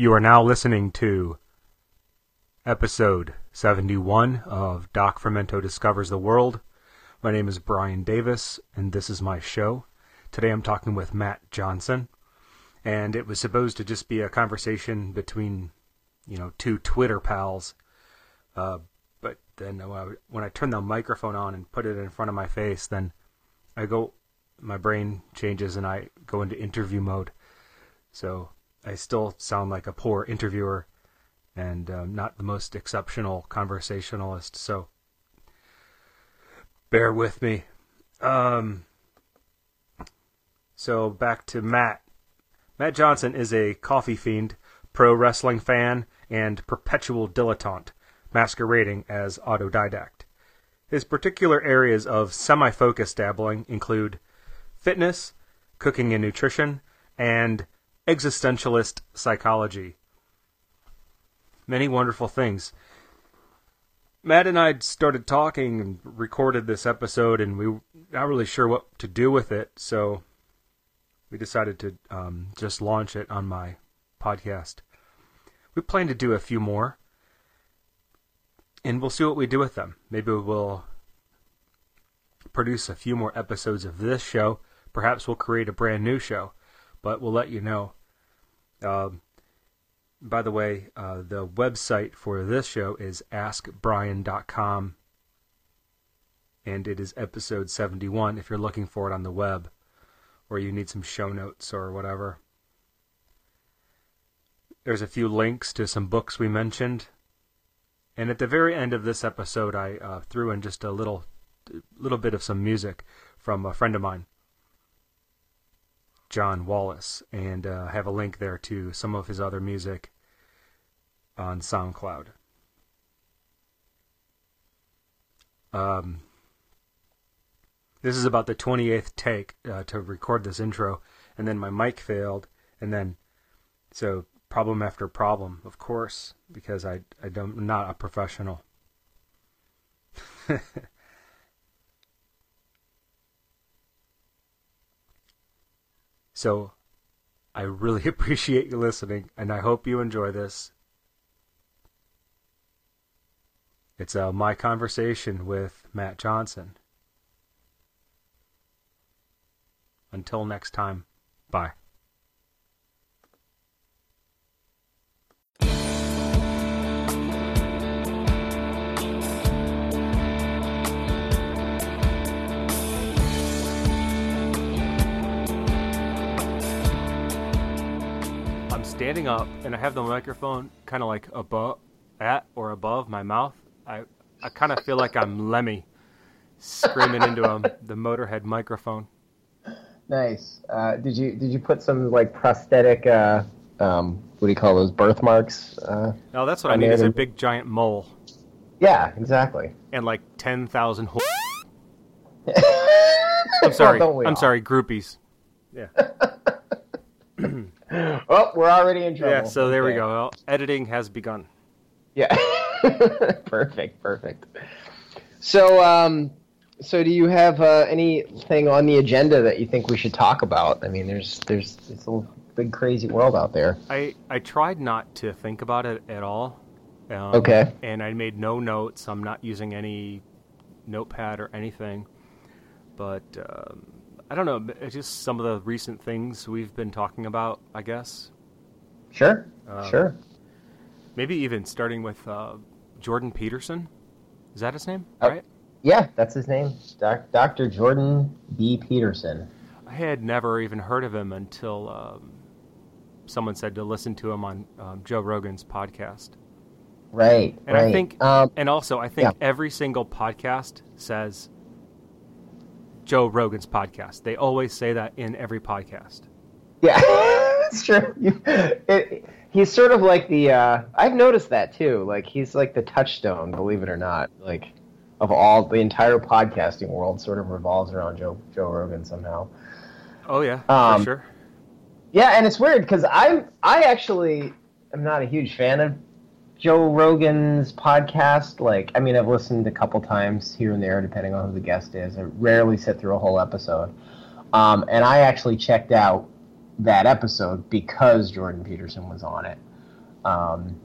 You are now listening to episode 71 of Doc Fermento Discovers the World. My name is Brian Davis, and this is my show. Today I'm talking with Matt Johnson, and it was supposed to just be a conversation between, you know, two Twitter pals. Uh, but then when I turn the microphone on and put it in front of my face, then I go, my brain changes and I go into interview mode. So I still sound like a poor interviewer and um, not the most exceptional conversationalist. So bear with me. Um, so back to Matt. Matt Johnson is a coffee fiend, pro wrestling fan, and perpetual dilettante, masquerading as autodidact. His particular areas of semi focused dabbling include fitness, cooking and nutrition, and existentialist psychology. Many wonderful things. Matt and I started talking and recorded this episode, and we were not really sure what to do with it, so we decided to um, just launch it on my podcast. We plan to do a few more, and we'll see what we do with them. Maybe we'll produce a few more episodes of this show. Perhaps we'll create a brand new show, but we'll let you know. Um, by the way, uh, the website for this show is askbrian.com, and it is episode 71 if you're looking for it on the web or you need some show notes or whatever. There's a few links to some books we mentioned. And at the very end of this episode, I uh, threw in just a little, little bit of some music from a friend of mine, John Wallace, and uh, have a link there to some of his other music on SoundCloud. Um, this is about the 28th take uh, to record this intro, and then my mic failed, and then so problem after problem, of course, because I I don't I'm not a professional. so I really appreciate you listening, and I hope you enjoy this. It's uh, my conversation with Matt Johnson. Until next time, bye. Standing up and I have the microphone kind of like above, at or above my mouth. I I kind of feel like I'm Lemmy screaming into a, the Motorhead microphone. Nice. Uh, did you did you put some like prosthetic? Uh, um, what do you call those birthmarks? Uh, no, that's what I need. Is a big giant mole. Yeah, exactly. And like ten thousand. Ho- I'm sorry. I'm all? sorry, groupies. Yeah. well, we're already in trouble. Yeah, so there okay. we go. Well, editing has begun. Yeah. perfect, perfect. So, um, so do you have uh, anything on the agenda that you think we should talk about? I mean, there's there's it's a big crazy world out there. I I tried not to think about it at all. Um, okay. And I made no notes. I'm not using any notepad or anything. But um, I don't know. It's just some of the recent things we've been talking about. I guess. Sure. Uh, sure. Maybe even starting with uh, Jordan Peterson. Is that his name? Oh, right. Yeah, that's his name. Doc, Dr. Jordan B. Peterson. I had never even heard of him until um, someone said to listen to him on um, Joe Rogan's podcast. Right. And right. I think, um, and also, I think yeah. every single podcast says Joe Rogan's podcast. They always say that in every podcast. Yeah, it's true. It, he's sort of like the. Uh, I've noticed that too. Like he's like the touchstone. Believe it or not. Like of all the entire podcasting world, sort of revolves around Joe Joe Rogan somehow. Oh yeah, um, for sure. Yeah, and it's weird because I I actually am not a huge fan of Joe Rogan's podcast. Like, I mean, I've listened a couple times here and there, depending on who the guest is. I rarely sit through a whole episode. Um, and I actually checked out that episode because Jordan Peterson was on it. um,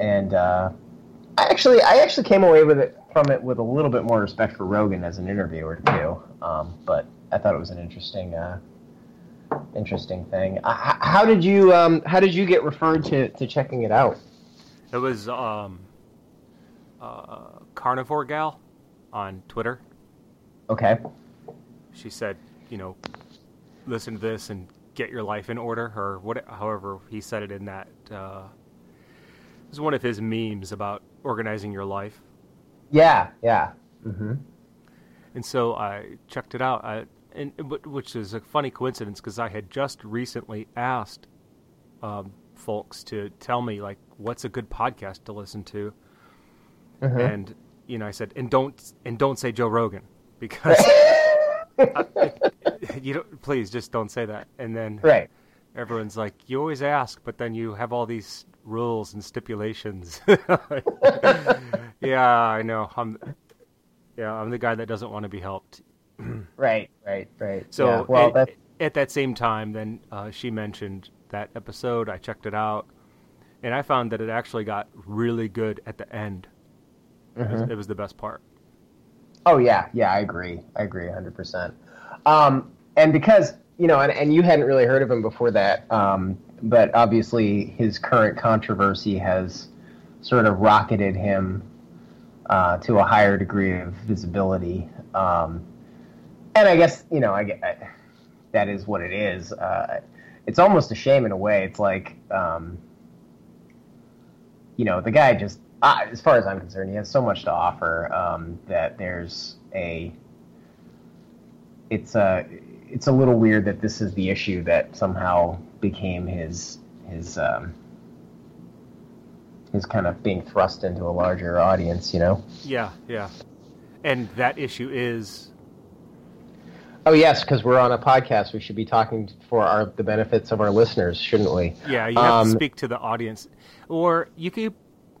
and uh, I actually I actually came away with it from it with a little bit more respect for Rogan as an interviewer too. Um, but I thought it was an interesting uh, interesting thing. How did you um, how did you get referred to, to checking it out? It was um, uh, Carnivore Gal on Twitter. Okay. She said, you know, listen to this and get your life in order, or what, however he said it in that. Uh, it was one of his memes about organizing your life. Yeah, yeah. Mm-hmm. And so I checked it out, I, and which is a funny coincidence because I had just recently asked um, folks to tell me like what's a good podcast to listen to, Mm-hmm. and you know I said and don't and don't say Joe Rogan because I- you don't please just don't say that. And then Right. everyone's like, you always ask, but then you have all these rules and stipulations. yeah, I know. I'm yeah, I'm the guy that doesn't want to be helped. Right. Right. Right. So yeah, well, at, at that same time, then uh, she mentioned that episode. I checked it out, and I found that it actually got really good at the end. It, Mm-hmm. was, it was the best part. Oh yeah, yeah, I agree. I agree 100%. Um, and because, you know, and, and you hadn't really heard of him before that, um, but obviously his current controversy has sort of rocketed him uh, to a higher degree of visibility. Um, and I guess, you know, I, get- I, that is what it is. Uh, it's almost a shame in a way. It's like, um, you know, the guy just, uh, as far as I'm concerned, he has so much to offer um, that there's a. It's a, it's a little weird that this is the issue that somehow became his his um, his kind of being thrust into a larger audience. You know. Yeah, yeah. And that issue is Oh yes, because we're on a podcast. We should be talking for our the benefits of our listeners, shouldn't we? Yeah, you have Um, to speak to the audience, or you could.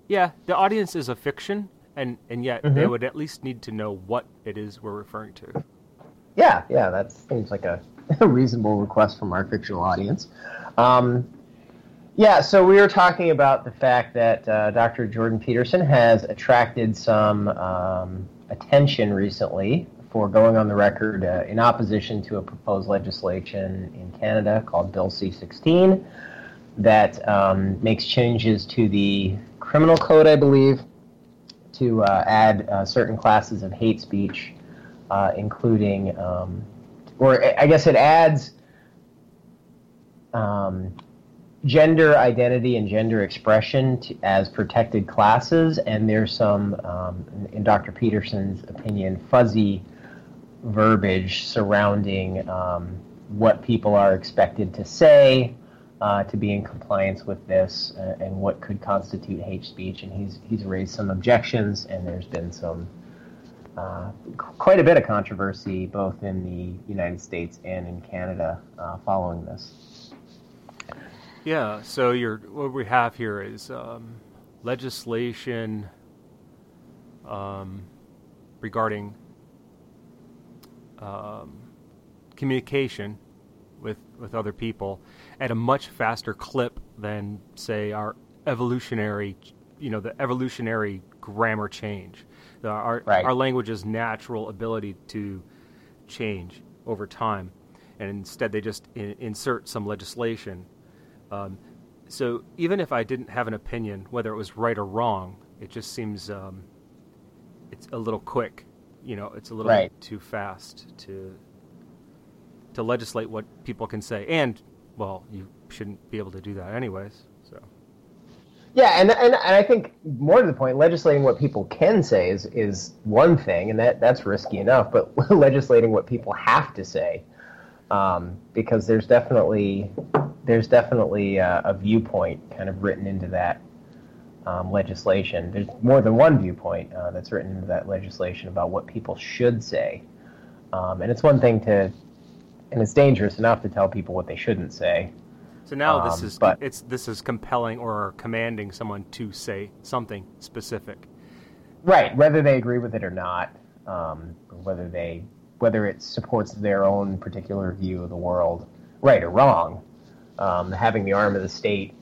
Yeah, the audience is a fiction, and and yet they Mhm. would at least need to know what it is we're referring to. Yeah, yeah, that seems like a, reasonable request from our fictional audience. Um, yeah, so we were talking about the fact that uh, Dr. Jordan Peterson has attracted some um, attention recently for going on the record uh, in opposition to a proposed legislation in Canada called Bill C-16 that um, makes changes to the criminal code, I believe, to uh, add uh, certain classes of hate speech uh, including, um, or I guess it adds um, gender identity and gender expression to, as protected classes, and there's some, um, in Dr. Peterson's opinion, fuzzy verbiage surrounding um, what people are expected to say. Uh, to be in compliance with this uh, and what could constitute hate speech, and he's he's raised some objections, and there's been some uh, quite a bit of controversy both in the United States and in Canada uh, following this. Yeah. So you're what we have here is um, legislation um, regarding um, communication with with other people at a much faster clip than say our evolutionary, you know, the evolutionary grammar change. The, our Right. our language's natural ability to change over time, and instead they just in, insert some legislation. Um, so even if I didn't have an opinion, whether it was right or wrong, it just seems um, it's a little quick. You know, it's a little Right. too fast to to legislate what people can say, and well, you shouldn't be able to do that anyways. So Yeah, and, and and I think more to the point, legislating what people can say is is one thing, and that that's risky enough. But legislating what people have to say, um, because there's definitely there's definitely uh, a viewpoint kind of written into that um, legislation. There's more than one viewpoint uh, that's written into that legislation about what people should say, um, and it's one thing to, and it's dangerous enough to tell people what they shouldn't say. so now this Um, is but- it's this is compelling or commanding someone to say something specific. Right, whether they agree with it or not, um, whether they whether it supports their own particular view of the world, right or wrong, um, having the arm of the state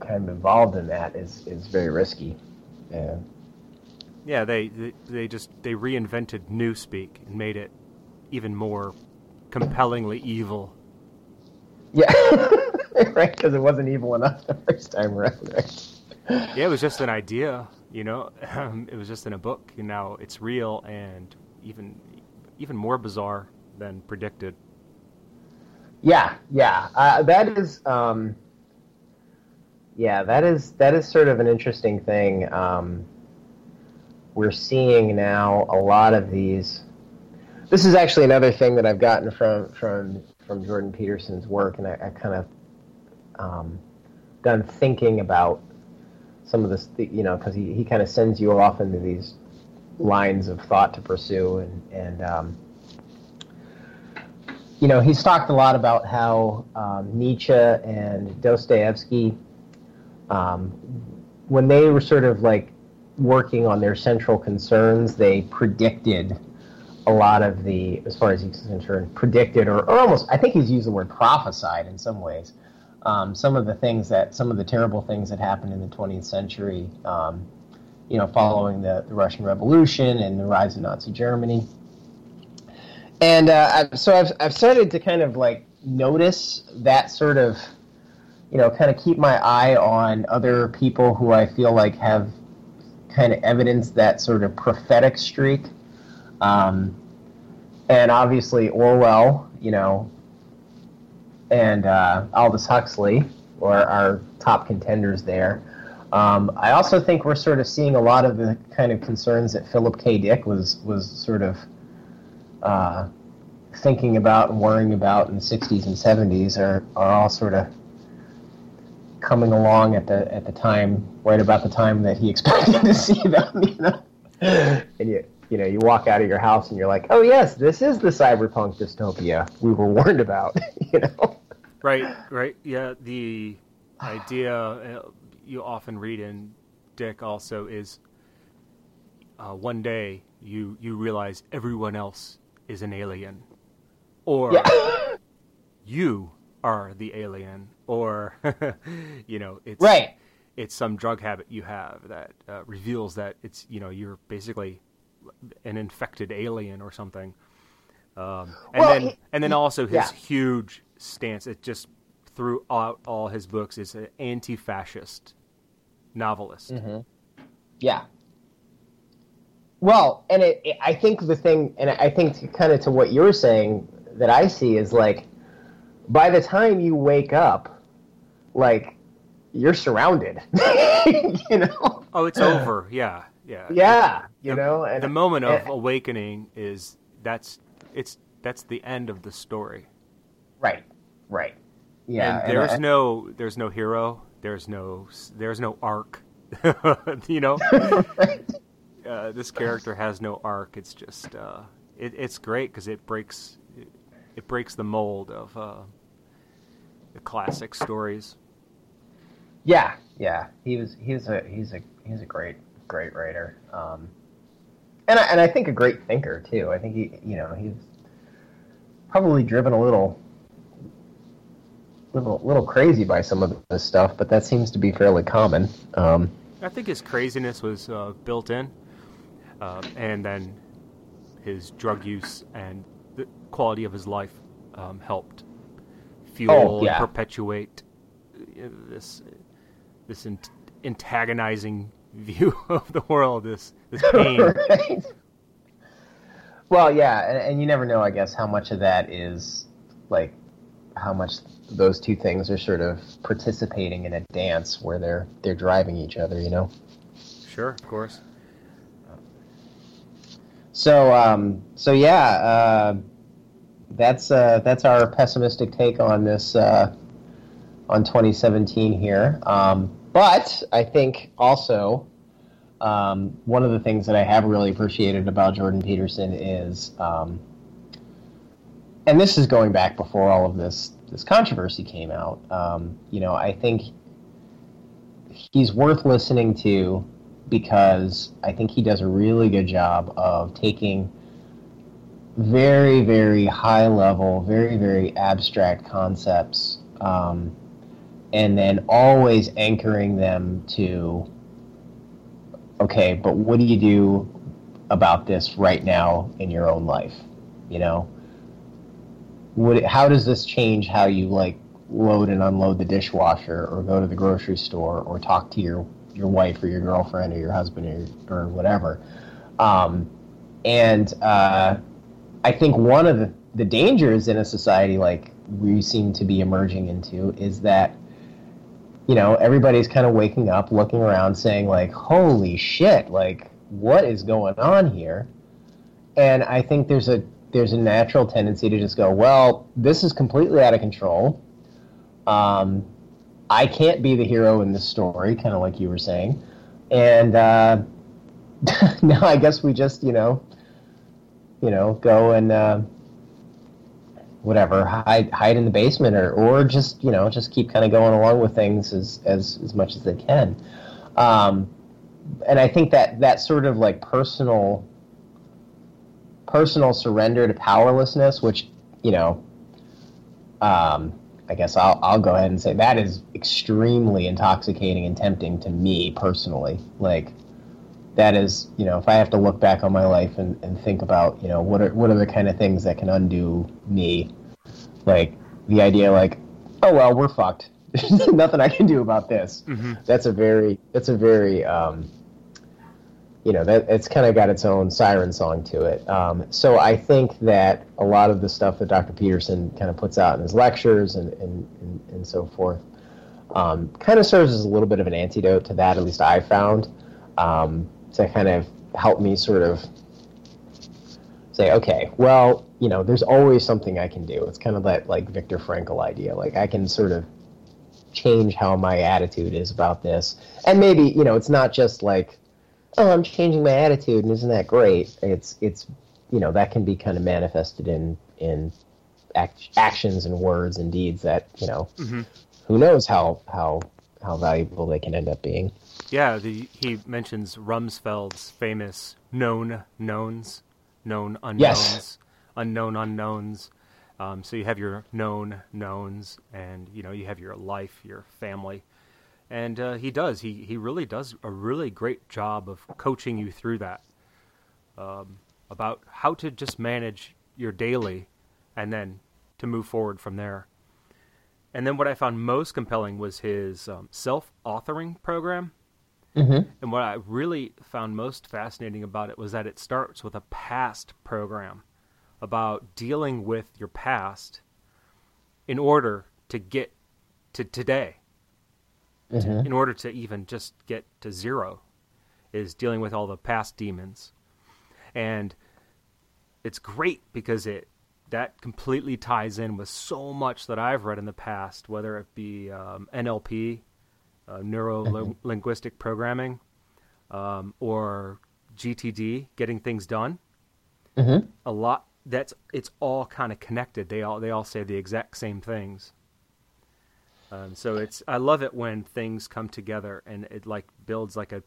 kind of involved in that is is very risky. Yeah. Yeah, they, they they just they reinvented newspeak and made it even more compellingly evil. Yeah, right. Because it wasn't evil enough the first time around, right? Yeah, it was just an idea, you know. it was just in a book, and now it's real and even even more bizarre than predicted. Yeah, yeah. Uh, that is, um, yeah, that is that is sort of an interesting thing. Um, we're seeing now a lot of these. This is actually another thing that I've gotten from from from Jordan Peterson's work, and I, I kind of um, done thinking about some of this, you know, because he, he kind of sends you off into these lines of thought to pursue, and and um, you know, he's talked a lot about how um, Nietzsche and Dostoevsky, um, when they were sort of like working on their central concerns, they predicted a lot of the, as far as he's concerned, predicted or, or almost, I think he's used the word prophesied in some ways. Um, some of the things that, some of the terrible things that happened in the 20th century, um, you know, following the, the, Russian Revolution and the rise of Nazi Germany. And uh, I've, so I've, I've started to kind of like notice that sort of, you know, kind of keep my eye on other people who I feel like have kind of evidence that sort of prophetic streak. Um, and obviously Orwell, you know, and uh, Aldous Huxley are our top contenders there. Um, I also think we're sort of seeing a lot of the kind of concerns that Philip K. Dick was was sort of uh, thinking about and worrying about in the 60s and 70s are, are all sort of coming along at the at the time, right about the time that he expected to see them. You know, and you you know you walk out of your house and you're like, oh yes, this is the cyberpunk dystopia we were warned about. you know. Right. Right. Yeah. The idea uh, you often read in Dick also is uh, one day you you realize everyone else is an alien, or yeah. you are the alien, or you know, it's right. It's some drug habit you have that uh, reveals that it's you know you're basically an infected alien or something. Um, and well, then he, and then also his yeah. huge stance. It just throughout all his books is an anti-fascist novelist. Mm-hmm. Yeah. Well, and it, it, I think the thing, and I think kind of to what you're saying that I see is like by the time you wake up, like you're surrounded. you know. Oh, it's over. Yeah, yeah. Yeah, you the, know. And, the moment of and, awakening is that's it's that's the end of the story. Right. Right. Yeah. And there's and, no there's no hero. There's no there's no arc. you know. right. uh, this character has no arc. It's just uh, it, it's great because it breaks it, it, breaks the mold of uh, the classic stories. Yeah, yeah, he was he's a he's a he's a great great writer, um, and I, and I think a great thinker too. I think he you know he's probably driven a little little little crazy by some of this stuff, but that seems to be fairly common. Um, I think his craziness was uh, built in, uh, and then his drug use and the quality of his life um, helped fuel oh, yeah. and perpetuate uh, this this antagonizing view of the world. This this pain. right. Well, yeah, and, and you never know, I guess, how much of that is like how much those two things are sort of participating in a dance where they're they're driving each other. You know. Sure, of course. So, um, so yeah, uh, that's uh, that's our pessimistic take on this uh, on 2017 here. Um, but I think also um, one of the things that I have really appreciated about Jordan Peterson is, um, and this is going back before all of this this controversy came out. Um, you know, I think he's worth listening to because I think he does a really good job of taking very, very high level, very, very abstract concepts um, and then always anchoring them to okay, but what do you do about this right now in your own life? You know? How does this change how you like load and unload the dishwasher, or go to the grocery store, or talk to your your wife or your girlfriend or your husband or, or whatever? Um, and uh, I think one of the, the dangers in a society like we seem to be emerging into is that you know everybody's kind of waking up looking around saying like holy shit like what is going on here? And i think there's a there's a natural tendency to just go well this is completely out of control. Um, i can't be the hero in this story kind of like you were saying. And uh, now i guess we just you know you know go and uh, whatever hide hide in the basement or or just you know just keep kind of going along with things as as as much as they can. Um, and i think that that sort of like personal personal surrender to powerlessness which you know um, i guess I'll, I'll go ahead and say that is extremely intoxicating and tempting to me personally. Like that is, you know, if I have to look back on my life and, and think about, you know, what are what are the kind of things that can undo me, like the idea, like, oh well, we're fucked. There's nothing I can do about this. Mm-hmm. That's a very, that's a very, um, you know, that it's kind of got its own siren song to it. Um, so I think that a lot of the stuff that Dr. Peterson kind of puts out in his lectures and and, and, and so forth, um, kind of serves as a little bit of an antidote to that. At least I found. Um, to kind of help me sort of say, okay, well, you know, there's always something I can do. It's kind of that like Viktor Frankl idea. Like I can sort of change how my attitude is about this. And maybe, you know, it's not just like, oh, I'm changing my attitude and isn't that great? It's it's you know, that can be kind of manifested in in act, actions and words and deeds that, you know, mm-hmm. who knows how how how valuable they can end up being. Yeah, the, he mentions Rumsfeld's famous known knowns, known unknowns, yes. unknown unknowns. Um, so you have your known knowns, and you know you have your life, your family, and uh, he does. He he really does a really great job of coaching you through that, um, about how to just manage your daily, and then to move forward from there. And then what I found most compelling was his um, self-authoring program. Mm-hmm. And what I really found most fascinating about it was that it starts with a past program about dealing with your past in order to get to today. Mm-hmm. In order to even just get to zero, is dealing with all the past demons. And it's great because it that completely ties in with so much that I've read in the past, whether it be um, NLP, uh, neuro mm-hmm. linguistic programming, um, or GTD, getting things done. Mm-hmm. A lot that's it's all kind of connected. They all they all say the exact same things. Um, so it's I love it when things come together and it like builds like a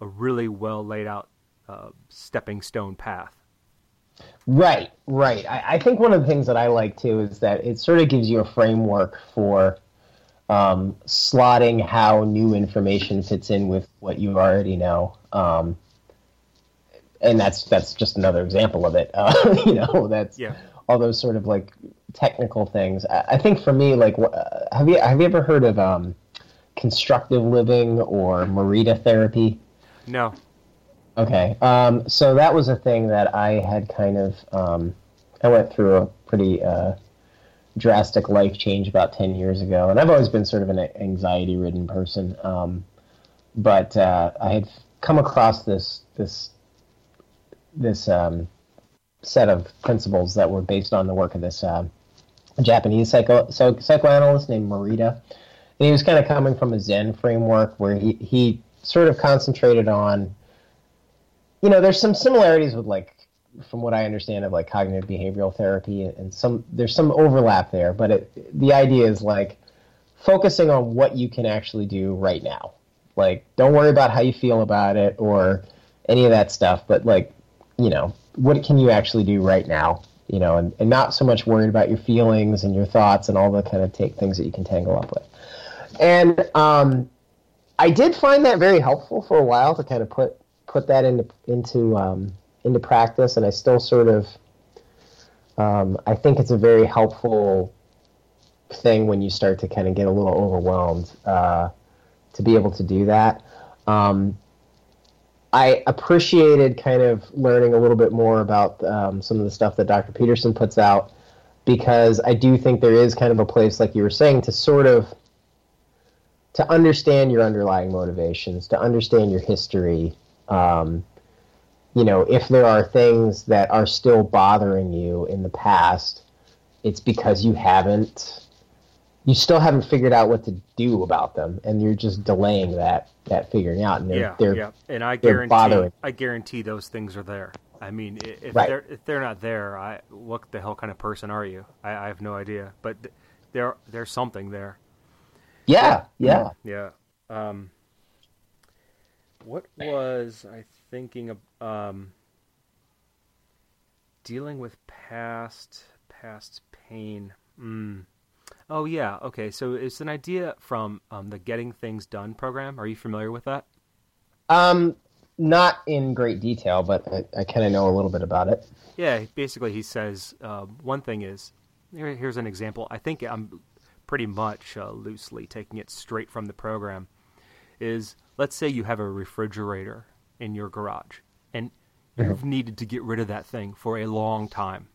a really well laid out uh, stepping stone path. Right, right. I, I, think one of the things that I like too is that it sort of gives you a framework for um, slotting how new information fits in with what you already know. Um, and that's that's just another example of it. Uh, you know, that's yeah. all those sort of like technical things. I, I think for me, like, uh, have you have you ever heard of um, constructive living or Morita therapy? No. Okay. Um, so that was a thing that I had kind of. Um, I went through a pretty uh, drastic life change about 10 years ago. And I've always been sort of an anxiety ridden person. Um, but uh, I had come across this, this, this um, set of principles that were based on the work of this uh, Japanese psycho, so, psychoanalyst named Morita. And he was kind of coming from a Zen framework where he, he sort of concentrated on you know, there's some similarities with like, from what I understand of like cognitive behavioral therapy, and some there's some overlap there. But it, the idea is like focusing on what you can actually do right now. Like, don't worry about how you feel about it or any of that stuff. But like, you know, what can you actually do right now? You know, and, and not so much worried about your feelings and your thoughts and all the kind of take things that you can tangle up with. and um, I did find that very helpful for a while to kind of put put that into into um, into practice, and I still sort of um, I think it's a very helpful thing when you start to kind of get a little overwhelmed uh, to be able to do that. Um, I appreciated kind of learning a little bit more about um, some of the stuff that Dr. Peterson puts out because I do think there is kind of a place, like you were saying, to sort of to understand your underlying motivations, to understand your history. Um, you know, if there are things that are still bothering you in the past, it's because you haven't you still haven't figured out what to do about them, and you're just delaying that that figuring out. And they're, yeah, they're, yeah, and I guarantee, bothering. I guarantee those things are there. I mean, if Right. they're if they're not there, I what the hell kind of person are you? I, I have no idea, but there there's something there. Yeah, yeah. Yeah. Um, what was I thinking of? Um, dealing with past past pain. Mm. Oh yeah. Okay. So it's an idea from um, the Getting Things Done program. Are you familiar with that? Um, not in great detail, but I, I kind of know a little bit about it. Yeah, basically, he says uh, one thing is here, here's an example. I think I'm pretty much uh, loosely taking it straight from the program. Is let's say you have a refrigerator in your garage and you've needed to get rid of that thing for a long time.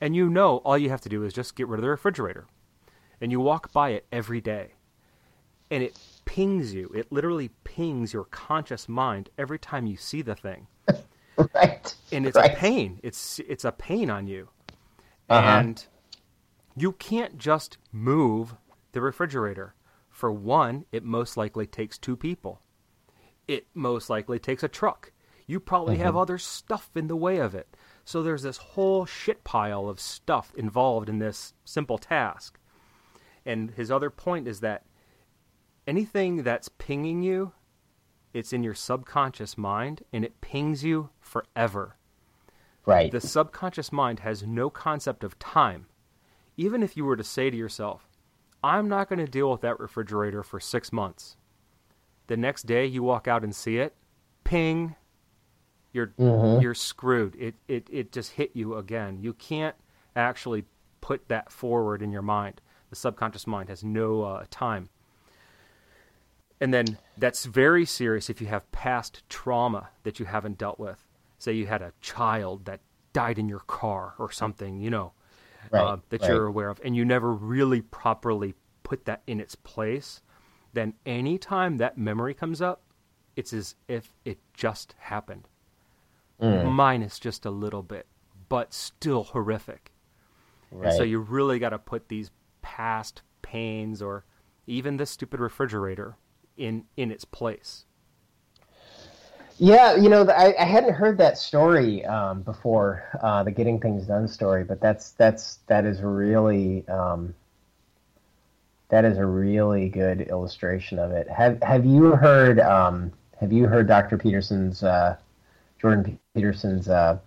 And you know all you have to do is just get rid of the refrigerator. And you walk by it every day. And it pings you. It literally pings your conscious mind every time you see the thing Right. and it's right. a pain. It's it's a pain on you, Uh-huh. and you can't just move the refrigerator. For one, it most likely takes two people. It most likely takes a truck. You probably have mm-hmm. other stuff in the way of it. So there's this whole shit pile of stuff involved in this simple task. And his other point is that anything that's pinging you, it's in your subconscious mind and it pings you forever. Right. The subconscious mind has no concept of time. Even if you were to say to yourself, I'm not going to deal with that refrigerator for six months. The next day you walk out and see it, ping, you're Mhm. you're screwed. It, it it just hit you again. You can't actually put that forward in your mind. The subconscious mind has no uh, time. And then that's very serious if you have past trauma that you haven't dealt with. Say you had a child that died in your car or something, you know, Right, uh, that right. you're aware of, and you never really properly put that in its place. Then anytime that memory comes up, it's as if it just happened, Mm. minus just a little bit, but still horrific. right. And so you really got to put these past pains or even this stupid refrigerator in in its place. Yeah, you know, I, I hadn't heard that story um, before, uh, the getting things done story, but that's that's that is really um, that is a really good illustration of it. Have Have you heard um, Have you heard Dr. Peterson's uh, Jordan Peterson's uh,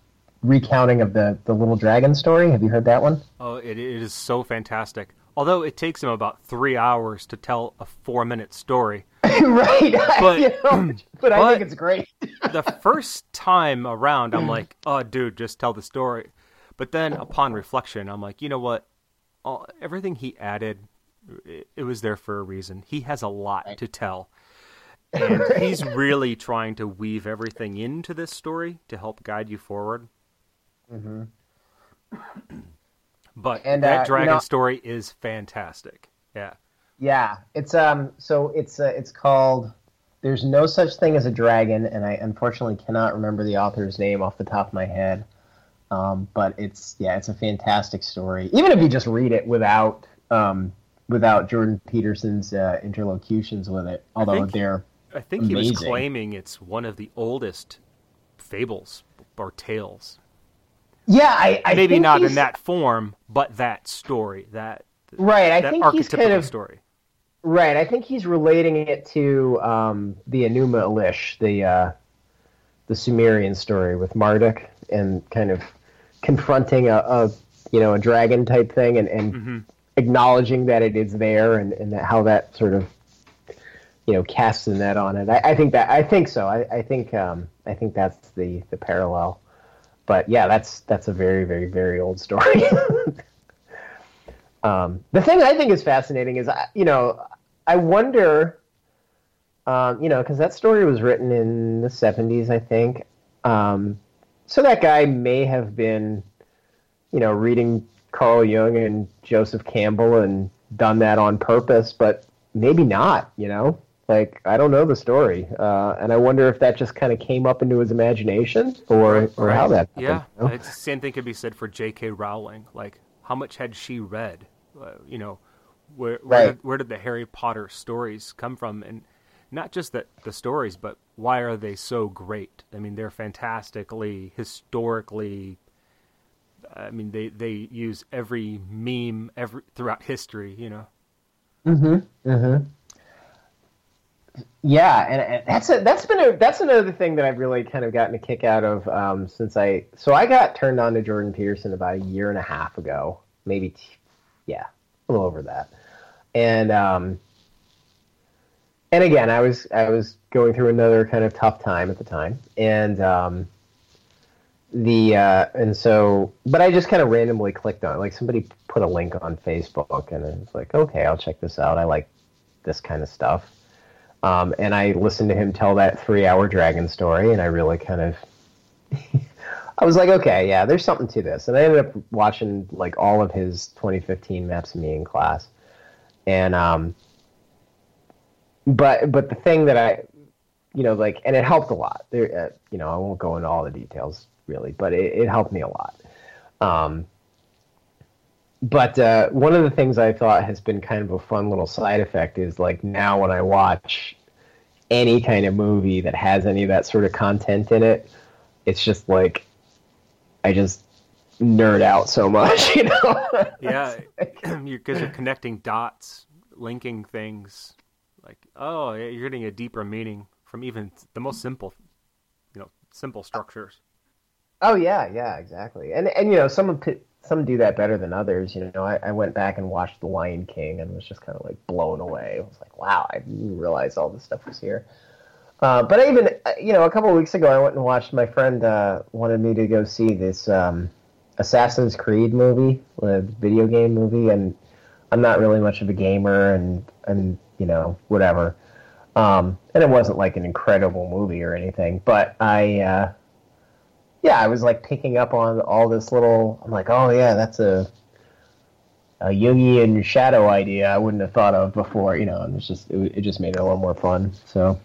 recounting of the the little dragon story? Have you heard that one? Oh, it, it is so fantastic. Although it takes him about three hours to tell a four minute story. right, But- you know, but I but- think it's great. the first time around, I'm like, oh, dude, just tell the story. But then upon reflection, I'm like, you know what? All, everything he added, it, was there for a reason. He has a lot Right. to tell. And he's really trying to weave everything into this story to help guide you forward. Mm-hmm. But And, that uh, you dragon know- story is fantastic. Yeah. Yeah, it's um. So it's uh, it's called. There's no such thing as a dragon, and I unfortunately cannot remember the author's name off the top of my head. Um, but it's yeah, it's a fantastic story. Even if you just read it without um without Jordan Peterson's uh, interlocutions with it, although think- they're I think he was claiming it's one of the oldest fables or tales. yeah, I, I Maybe think not in that form, but that story, that right. I that think he's kind of story. Right, I think he's relating it to um, the Enuma Elish, the uh, the Sumerian story with Marduk, and kind of confronting a, a you know a dragon type thing, and and Mhm. Acknowledging that it is there and, and that how that sort of you know casts the net on it. I, I think that I think so. I, I think um, I think that's the the parallel. But yeah, that's that's a very very very old story. um, the thing I think is fascinating is you know I wonder um, you know because that story was written in the seventies I think. Um, so that guy may have been you know reading Carl Jung and Joseph Campbell and done that on purpose, but maybe not. You know, like I don't know the story, uh, and I wonder if that just kind of came up into his imagination, or or how that. Happened, yeah, you know? it's the same thing could be said for J.K. Rowling. Like, how much had she read? Uh, you know, where where, Right. did, where did the Harry Potter stories come from? And not just that the stories, but why are they so great? I mean, they're fantastically historically. I mean, they they use every meme every throughout history. You know. Mm-hmm. Mm-hmm. Yeah, and, and that's a, that's been a that's another thing that I've really kind of gotten a kick out of um, since I so I got turned on to Jordan Peterson about a year and a half ago, maybe, t- yeah, a little over that, and um, and again I was I was going through another kind of tough time at the time, and um, the uh, and so but I just kind of randomly clicked on it. Like somebody put a link on Facebook, and it was like, okay, I'll check this out. I like this kind of stuff. Um, and I listened to him tell that three-hour dragon story, and I really kind of, I was like, okay, yeah, there's something to this. And I ended up watching like all of his 2015 Maps of Meaning class, and um, but but the thing that I, you know, like, and it helped a lot. There, uh, you know, I won't go into all the details really, but it, it helped me a lot. Um, but uh, one of the things I thought has been kind of a fun little side effect is like now when I watch any kind of movie that has any of that sort of content in it, it's just like I just nerd out so much, you know? Yeah, because you're connecting dots, linking things. Like, oh, yeah, you're getting a deeper meaning from even the most simple, you know, simple structures. Oh yeah, yeah, exactly. And and you know, some some do that better than others. You know, I, I went back and watched The Lion King and was just kind of like blown away. I was like, wow, I didn't realize all this stuff was here. Uh, but I even, uh, you know, a couple of weeks ago, I went and watched. My friend uh, wanted me to go see this um, Assassin's Creed movie, the video game movie, and I'm not really much of a gamer, and and you know, whatever. Um, and it wasn't like an incredible movie or anything, but I. Uh, yeah, I was like picking up on all this little. I'm like, oh yeah, that's a a Jungian shadow idea I wouldn't have thought of before, you know. And it's just it, it just made it a little more fun. So,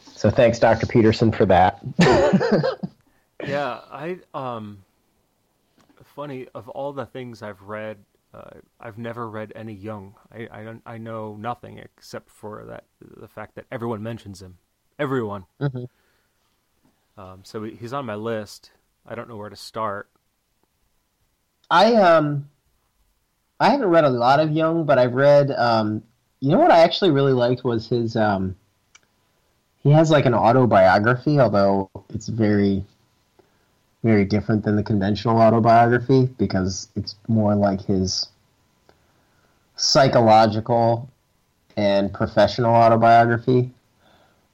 so thanks, Dr. Peterson, for that. Yeah, I um, funny of all the things I've read, uh, I've never read any Jung. I I don't I know nothing except for that the fact that everyone mentions him, everyone. Mhm. Um, so he's on my list. I don't know where to start. I um, I haven't read a lot of Jung, but I've read. Um, you know what I actually really liked was his. Um, he has like an autobiography, although it's very, very different than the conventional autobiography because it's more like his psychological and professional autobiography.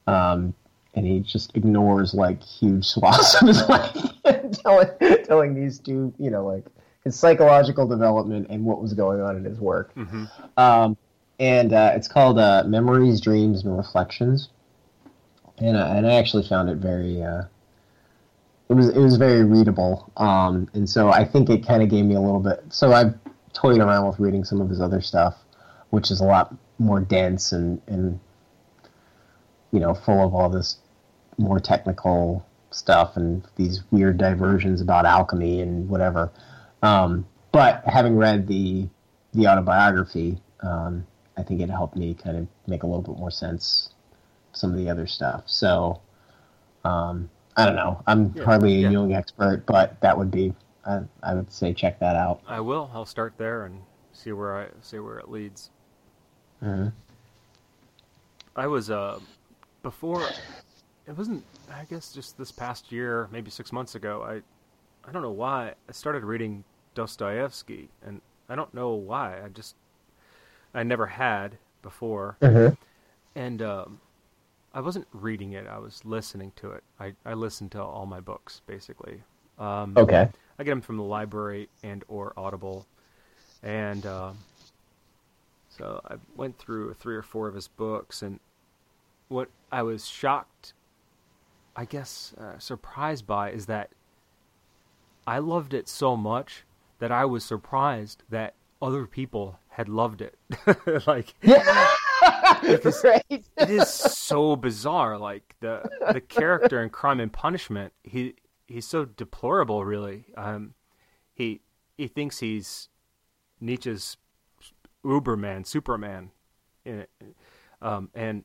Um, and he just ignores like huge swaths of his life, telling telling these two, you know, like his psychological development and what was going on in his work. hmm Um, and uh, it's called uh, Memories, Dreams, and Reflections. And, uh, and I actually found it very, uh, it was it was very readable. Um, and so I think it kind of gave me a little bit. So I've toyed around with reading some of his other stuff, which is a lot more dense and and you know full of all this more technical stuff and these weird diversions about alchemy and whatever. Um, but having read the the autobiography, um, I think it helped me kind of make a little bit more sense some of the other stuff. So um, I don't know. I'm Yeah, hardly a yeah. Jung expert, but that would be I, I would say check that out. I will. I'll start there and see where I see where it leads. Mhm. I was uh before it wasn't I guess just this past year, maybe 6 months ago, I I don't know why I started reading Dostoevsky and I don't know why. I just I never had before, Mhm. and um, I wasn't reading it. I was listening to it. I I listened to all my books basically. Um, Okay. I get them from the library and or Audible, and um, so I went through three or four of his books, and what I was shocked, I guess, uh, surprised by is that I loved it so much that I was surprised that other people had loved it. like Yeah. right. it is so bizarre. Like the the character in Crime and Punishment, he he's so deplorable. Really, um, he he thinks he's Nietzsche's Uberman, Superman, in it. Um, and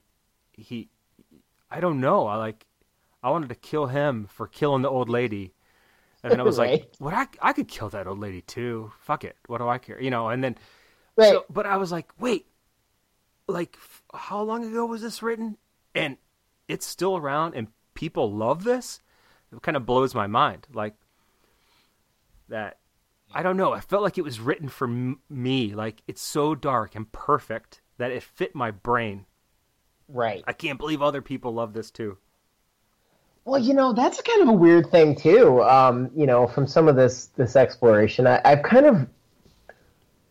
he, I don't know. I like, I wanted to kill him for killing the old lady. And then I was like, "What? I I could kill that old lady too. Fuck it. What do I care? You know." And then Right. so, but I was like, wait, like, f- how long ago was this written? And it's still around, and people love this. It kind of blows my mind. Like that. I don't know. I felt like it was written for m- me. Like it's so dark and perfect that it fit my brain. right. I can't believe other people love this too. Well, you know, that's kind of a weird thing too. Um, you know, from some of this this exploration, I, I've kind of,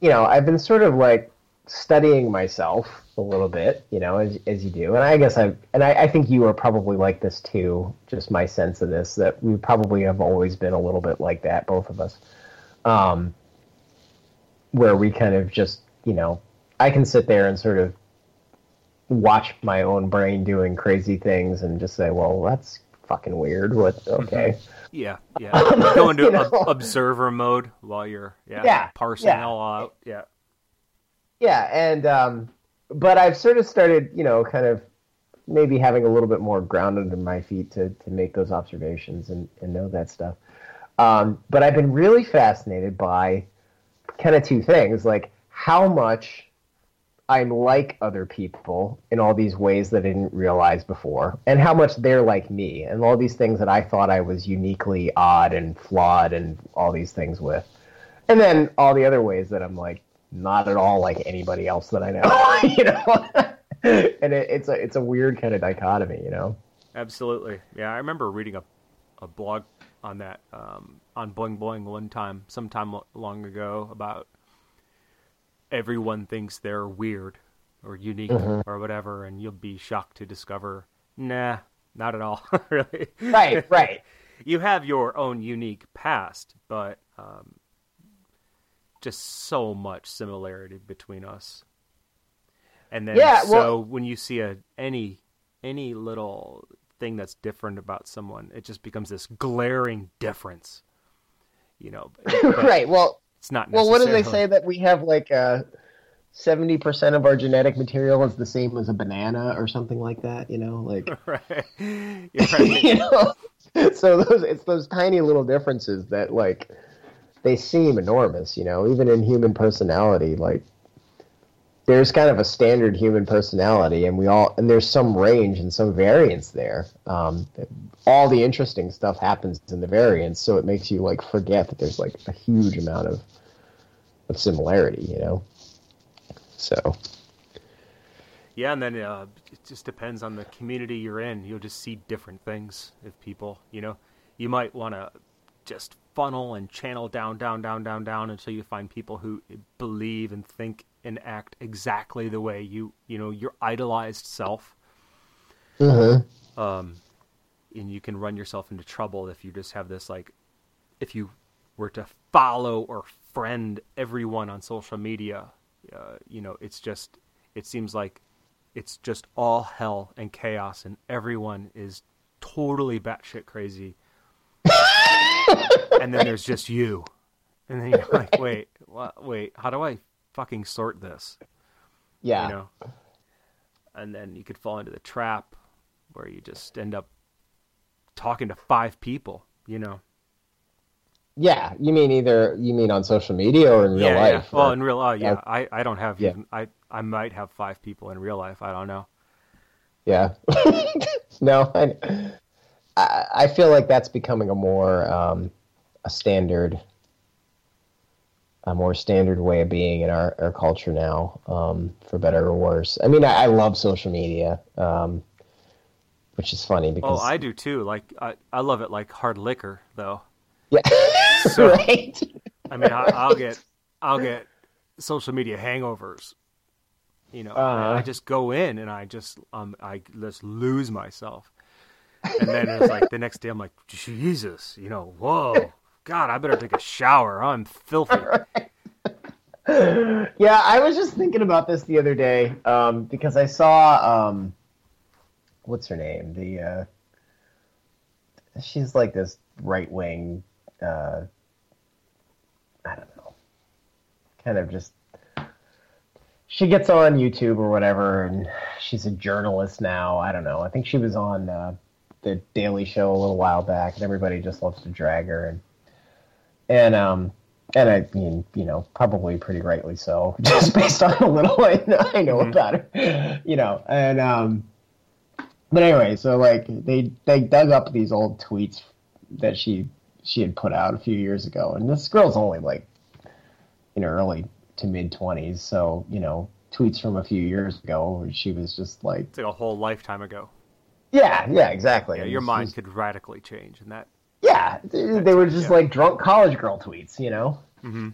you know, I've been sort of like studying myself a little bit, you know, as as you do, and I guess I and I, I think you are probably like this too. Just my sense of this that we probably have always been a little bit like that, both of us, um, where we kind of just, you know, I can sit there and sort of watch my own brain doing crazy things and just say, well, that's fucking weird. What? Okay. Yeah, yeah. Go into You know? ob- observer mode while you're yeah, Yeah, parsing yeah. all out. Yeah. Yeah, and um, but I've sort of started, you know, kind of maybe having a little bit more ground under my feet to to make those observations and and know that stuff. Um, but I've been really fascinated by kind of two things, like how much I'm like other people in all these ways that I didn't realize before, and how much they're like me, and all these things that I thought I was uniquely odd and flawed and all these things with. And then all the other ways that I'm like not at all like anybody else that I know, you know. and it, it's a it's a weird kind of dichotomy, you know. Absolutely. Yeah, I remember reading a, a blog on that um, on Boing Boing one time, sometime long ago, about everyone thinks they're weird or unique or whatever, and you'll be shocked to discover, nah, not at all, really. Right, right. You have your own unique past, but um, just so much similarity between us. And then, Yeah, so well- when you see a any any little thing that's different about someone, it just becomes this glaring difference. You know, but right. Well, It's not. well, what do they say that we have like uh, seventy percent of our genetic material is the same as a banana or something like that? You know, like right. Right. you know. So those it's those tiny little differences that like they seem enormous. You know, even in human personality, like there's kind of a standard human personality, and we all and there's some range and some variance there. Um, all the interesting stuff happens in the variance, so it makes you like forget that there's like a huge amount of of similarity. You know, so Yeah, and then uh, it just depends on the community you're in. You'll just see different things if people, you know, you might want to just funnel and channel down, down, down, down, down until you find people who believe and think and act exactly the way you, you know, your idolized self. Um, and you can run yourself into trouble if you just have this like, if you were to follow or friend everyone on social media, uh, you know, it's just, it seems like it's just all hell and chaos, and everyone is totally batshit crazy. And then there's just you, and then you're like, wait, what, wait, how do I fucking sort this? yeah, You know, and then you could fall into the trap where you just end up talking to five people. You know, yeah. You mean either you mean on social media or in real yeah, life? yeah. Well, or- in real, uh, yeah, Yeah. I, I don't have Yeah. even, I, I might have five people in real life. I don't know. Yeah. no, I, I I feel like that's becoming a more um, a standard a more standard way of being in our, our culture now, um, for better or worse. I mean, I, I love social media, um, which is funny because Oh, I do too. Like I, I love it like hard liquor though. yeah, So- right. I mean, I, I'll get I'll get social media hangovers. You know, Uh-huh. I just go in and I just um I just lose myself, and then it's like the next day I'm like Jesus, you know, whoa, God, I better take a shower. I'm filthy. yeah, I was just thinking about this the other day um, because I saw um, what's her name? The uh, she's like this right wing. Uh, I don't know, kind of just. She gets on YouTube or whatever, and she's a journalist now. I don't know. I think she was on uh, the Daily Show a little while back, and everybody just loves to drag her and and um and I mean, you know, probably pretty rightly so, just based on a little I know, I know about her, you know, and um, but anyway, so like they they dug up these old tweets that she she had put out a few years ago, and this girl's only like in her early to mid twenties, so you know, tweets from a few years ago, where she was just like, It's like a whole lifetime ago. Yeah, yeah, exactly, Yeah, your she mind was- could radically change, and that. yeah, they, they were just Yeah. like drunk college girl tweets, you know. hmm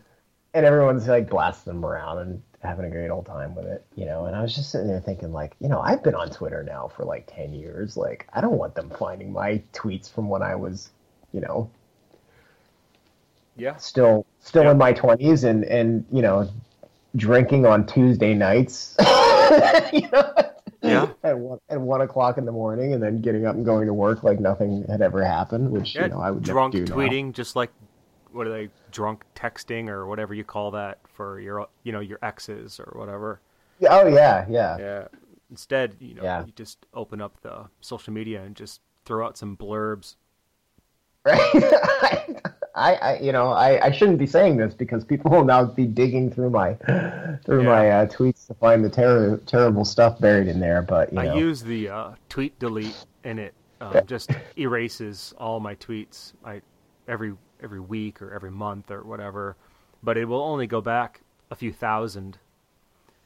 and everyone's like blasting them around and having a great old time with it, you know. And I was just sitting there thinking, like, you know, I've been on Twitter now for like ten years. Like, I don't want them finding my tweets from when I was, you know, Yeah. still still Yeah. in my twenties and and you know, drinking on Tuesday nights. you know. Yeah. At one, at one o'clock in the morning, and then getting up and going to work like nothing had ever happened, which Yeah, you know I would drunk do now. tweeting, just like what are they? Drunk texting or whatever you call that for your, you know, your exes or whatever. Oh yeah, yeah. Yeah. Instead, you know, Yeah. you just open up the social media and just throw out some blurbs. right? I, I, you know, I, I shouldn't be saying this because people will now be digging through my through Yeah. my uh, tweets to find the ter- terrible stuff buried in there. But you I know, use the uh, tweet delete, and it um, Yeah. just erases all my tweets. I every every week or every month or whatever, but it will only go back a few thousand.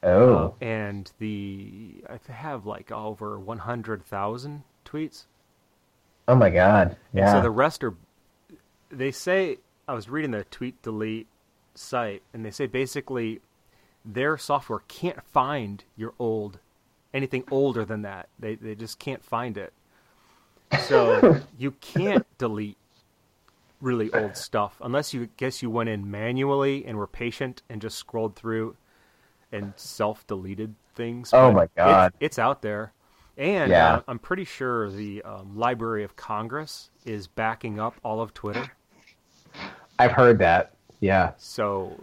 oh, Uh, and the I have like over one hundred thousand tweets. oh my God, And yeah, so the rest are. They say I was reading the tweet delete site, and they say basically their software can't find your old anything older than that. They they just can't find it. So you can't delete really old stuff unless you guess you went in manually and were patient and just scrolled through and self deleted things. Oh But my God. It's, it's out there. And Yeah. uh, I'm pretty sure the um, Library of Congress is backing up all of Twitter. I've heard that. Yeah, So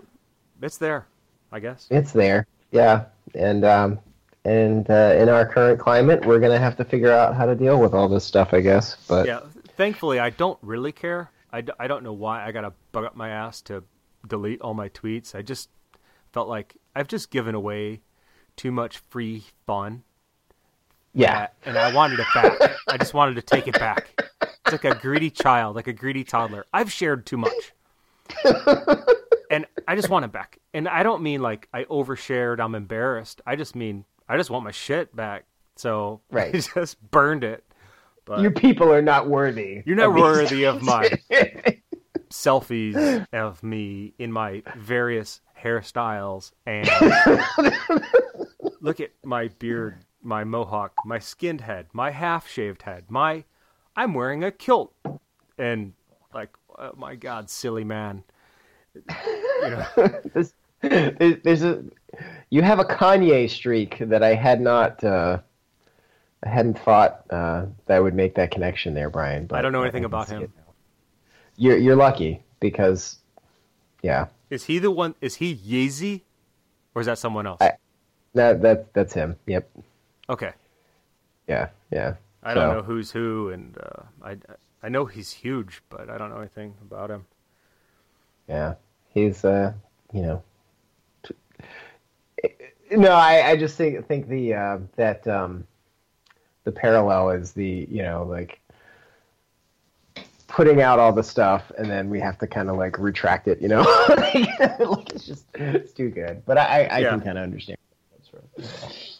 it's there, I guess. it's there. Yeah, and um, and uh, in our current climate, we're gonna have to figure out how to deal with all this stuff, I guess. But Yeah. Thankfully, I don't really care. I, d- I don't know why I got to bug up my ass to delete all my tweets. I just felt like I've just given away too much free fun. Yeah, that- and I wanted it back. I just wanted to take it back. It's like a greedy child, like a greedy toddler. I've shared too much. and I just want it back. And I don't mean like I overshared, I'm embarrassed. I just mean I just want my shit back. So Right. I just burned it. But you people are not worthy. you're not of worthy of my selfies of me in my various hairstyles and look at my beard, my mohawk, my skinned head, my half shaved head, my I'm wearing a kilt and like oh my god, silly man. You know, This- there's, there's a you have a Kanye streak that I had not uh, I hadn't thought uh, that I would make that connection there, Brian. But I don't know anything about him. You're you're lucky because yeah, Is he the one is he Yeezy? Or is that someone else? I- that that that's him. Yep. Okay. Yeah. Yeah. I don't So- know who's who and uh, I I know he's huge, but I don't know anything about him. Yeah. He's uh you know. t- No, I, I just think think the uh, that um, the parallel is the you know like putting out all the stuff and then we have to kind of like retract it, you know? like it's just it's too good. But I, I, I Yeah. can kind of understand.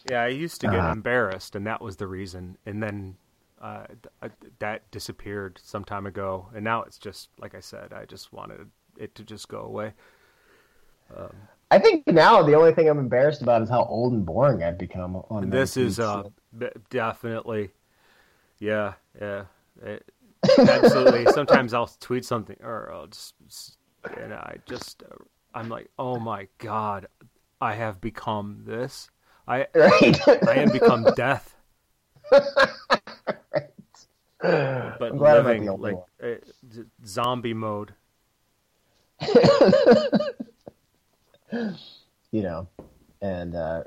Yeah, I used to get Uh-huh. embarrassed, and that was the reason. And then uh, th- that disappeared some time ago, and now it's just like I said. I just wanted it to just go away. I think now the only thing I'm embarrassed about is how old and boring I've become on This is uh, b- definitely, yeah, yeah, it, absolutely. Sometimes I'll tweet something, or I'll just, and I just, uh, I'm like, oh my god, I have become this. I, right. I am become death. But I'm glad living like uh, zombie mode. you know, and uh,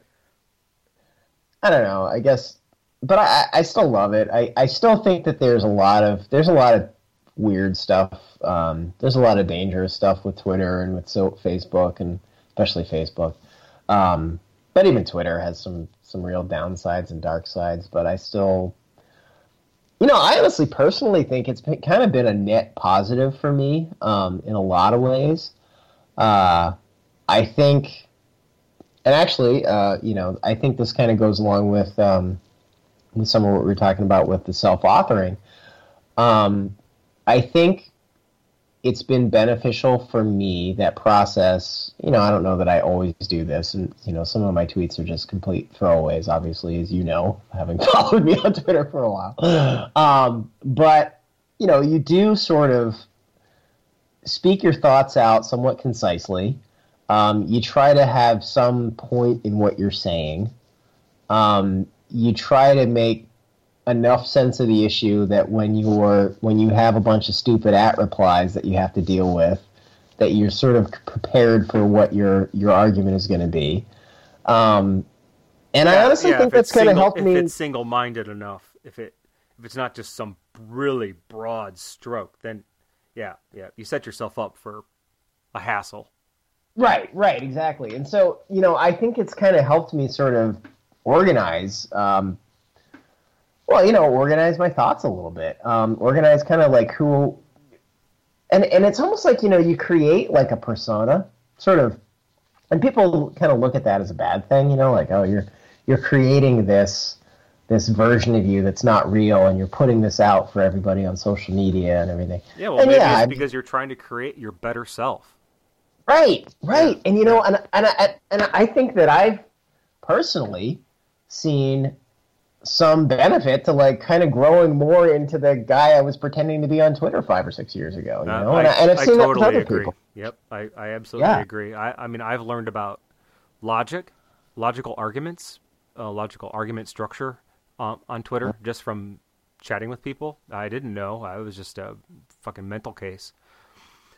I don't know. I guess, but I, I still love it. I, I still think that there's a lot of there's a lot of weird stuff. Um, there's a lot of dangerous stuff with Twitter and with so Facebook and especially Facebook. Um, but even Twitter has some some real downsides and dark sides. But I still, you know, I honestly personally think it's been, kind of been a net positive for me um, in a lot of ways. Uh, I think, and actually, uh, you know, I think this kind of goes along with um, with some of what we are talking about with the self-authoring. Um, I think it's been beneficial for me that process. You know, I don't know that I always do this, and you know, some of my tweets are just complete throwaways. Obviously, as you know, having followed me on Twitter for a while. Um, but you know, you do sort of speak your thoughts out somewhat concisely. Um, you try to have some point in what you're saying. Um, you try to make enough sense of the issue that when you're when you have a bunch of stupid at replies that you have to deal with, that you're sort of prepared for what your your argument is going to be. Um, and I honestly Yeah, think that's of single- helped if me. it's single-minded enough, if it if it's not just some really broad stroke, then yeah, yeah, you set yourself up for a hassle. Right, right, exactly. And so, you know, I think it's kind of helped me sort of organize, um, well, you know, organize my thoughts a little bit. Um, organize kind of like who, and and it's almost like you know you create like a persona, sort of, and people kind of look at that as a bad thing, you know, like oh you're you're creating this this version of you that's not real, and you're putting this out for everybody on social media and everything. Yeah, well, And maybe yeah, it's because you're trying to create your better self. Right, right, Yeah, and you know, and and I, and I think that I've personally seen some benefit to like kind of growing more into the guy I was pretending to be on Twitter five or six years ago. You Uh, know, I, and, I, and I've I seen that with other agree. people. Yep, I, I absolutely Yeah. agree. I, I mean, I've learned about logic, logical arguments, uh, logical argument structure um, on Twitter Mm-hmm. just from chatting with people. I didn't know. I was just a fucking mental case.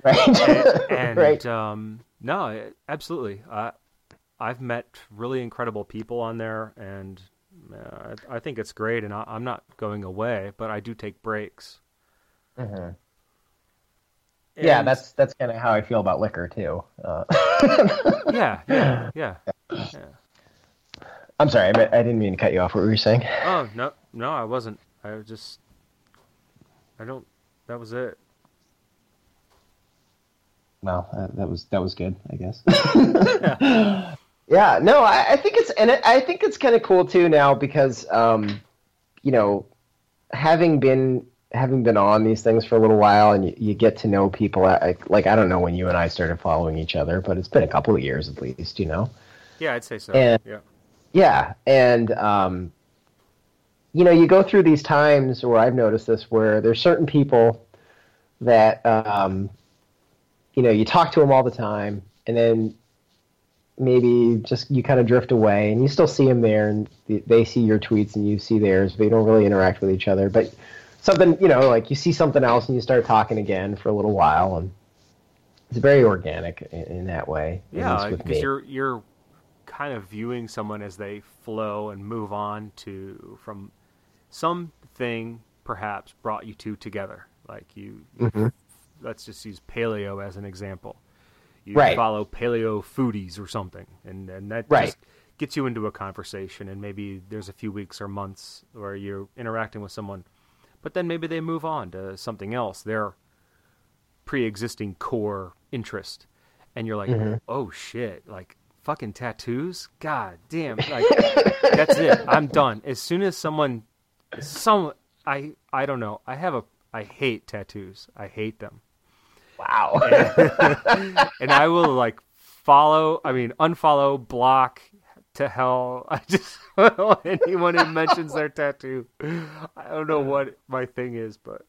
Right, and, and right. um, no, absolutely. I, I've met really incredible people on there, and uh, I, I think it's great. And I, I'm not going away, but I do take breaks. Mhm. Yeah, that's that's kind of how I feel about liquor too. Uh, yeah, yeah, yeah. yeah. I'm sorry, I, I didn't mean to cut you off. What were you saying? Oh no, no, I wasn't. I was just, I don't. That was it. Well, uh, that was that was good, I guess. yeah, no, I, I think it's and I think it's kind of cool too now because, um, you know, having been having been on these things for a little while and you, you get to know people. I, like I don't know when you and I started following each other, but it's been a couple of years at least, you know. Yeah, I'd say so. And- yeah, Yeah, and um, you know, you go through these times where I've noticed this, where there's certain people that um, you know you talk to them all the time, and then maybe just you kind of drift away, and you still see them there, and they see your tweets and you see theirs, but you don't really interact with each other. But something, you know, like you see something else and you start talking again for a little while, and it's very organic in, in that way. yeah, because you're you're kind of viewing someone as they flow and move on to from something perhaps brought you two together. Like you, Mhm. let's just use paleo as an example. You Right. follow paleo foodies or something, and and that Right. just gets you into a conversation. And maybe there's a few weeks or months where you're interacting with someone, but then maybe they move on to something else, their pre-existing core interest, and you're like, mm-hmm. oh shit, like fucking tattoos, god damn, like that's it, I'm done. As soon as someone, some, I, I don't know, I have a, I hate tattoos, I hate them Wow. and I will like follow. I mean, unfollow, block to hell. I just anyone who mentions their tattoo. I don't know what my thing is, but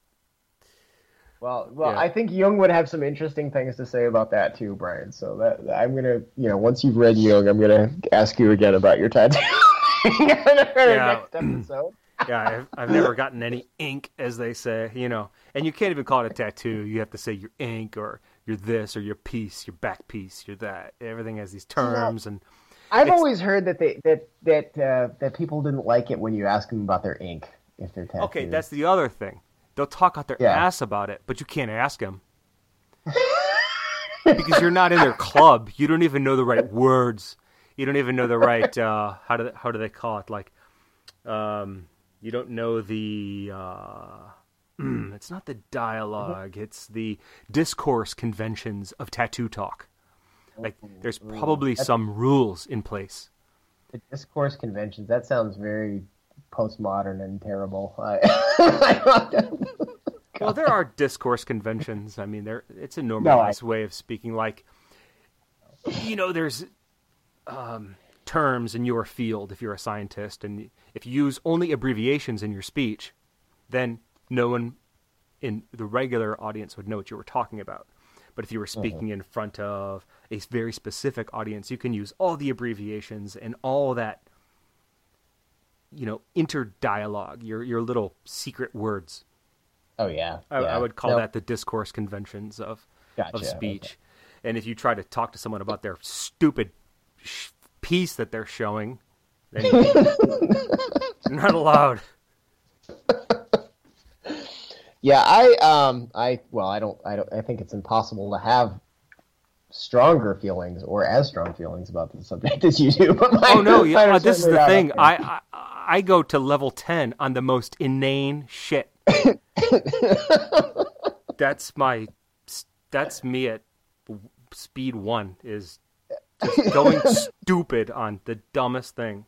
Well, well, Yeah. I think Jung would have some interesting things to say about that too, Brian. So that I'm gonna, you know, once you've read Jung, I'm gonna ask you again about your tattoo. Yeah. Next episode. Yeah, I've, I've never gotten any ink, as they say. You know, and you can't even call it a tattoo. You have to say your ink or your this or your piece, your back piece, your that. Everything has these terms and. I've always heard that they that that uh, that people didn't like it when you ask them about their ink if they're tattooed. Okay, that's the other thing. They'll talk out their Yeah. ass about it, but you can't ask them because you're not in their club. You don't even know the right words. You don't even know the right uh, how do they, how do they call it? Like, um, you don't know the. Uh, mm, it's not the dialogue. It's the discourse conventions of tattoo talk. Like, there's probably some rules in place. the discourse conventions. That sounds very postmodern and terrible. I, Well, there are discourse conventions. I mean, there it's a normalized way of speaking. Like, you know, there's um, terms in your field if you're a scientist, and if you use only abbreviations in your speech, then no one in the regular audience would know what you were talking about. But if you were speaking mm-hmm. in front of a very specific audience, you can use all the abbreviations and all that, you know, interdialogue, your your little secret words. oh yeah, I, yeah. I would call No, that the discourse conventions of Gotcha, of okay. speech. And if you try to talk to someone about their stupid sh- piece that they're showing, then not allowed. Yeah, I um I well I don't I don't I think it's impossible to have stronger feelings or as strong feelings about the subject as you do. But mine, Oh no! Yeah, uh, this is the thing. I, I I go to level ten on the most inane shit. that's my. That's me at speed one. Is just going stupid on the dumbest thing.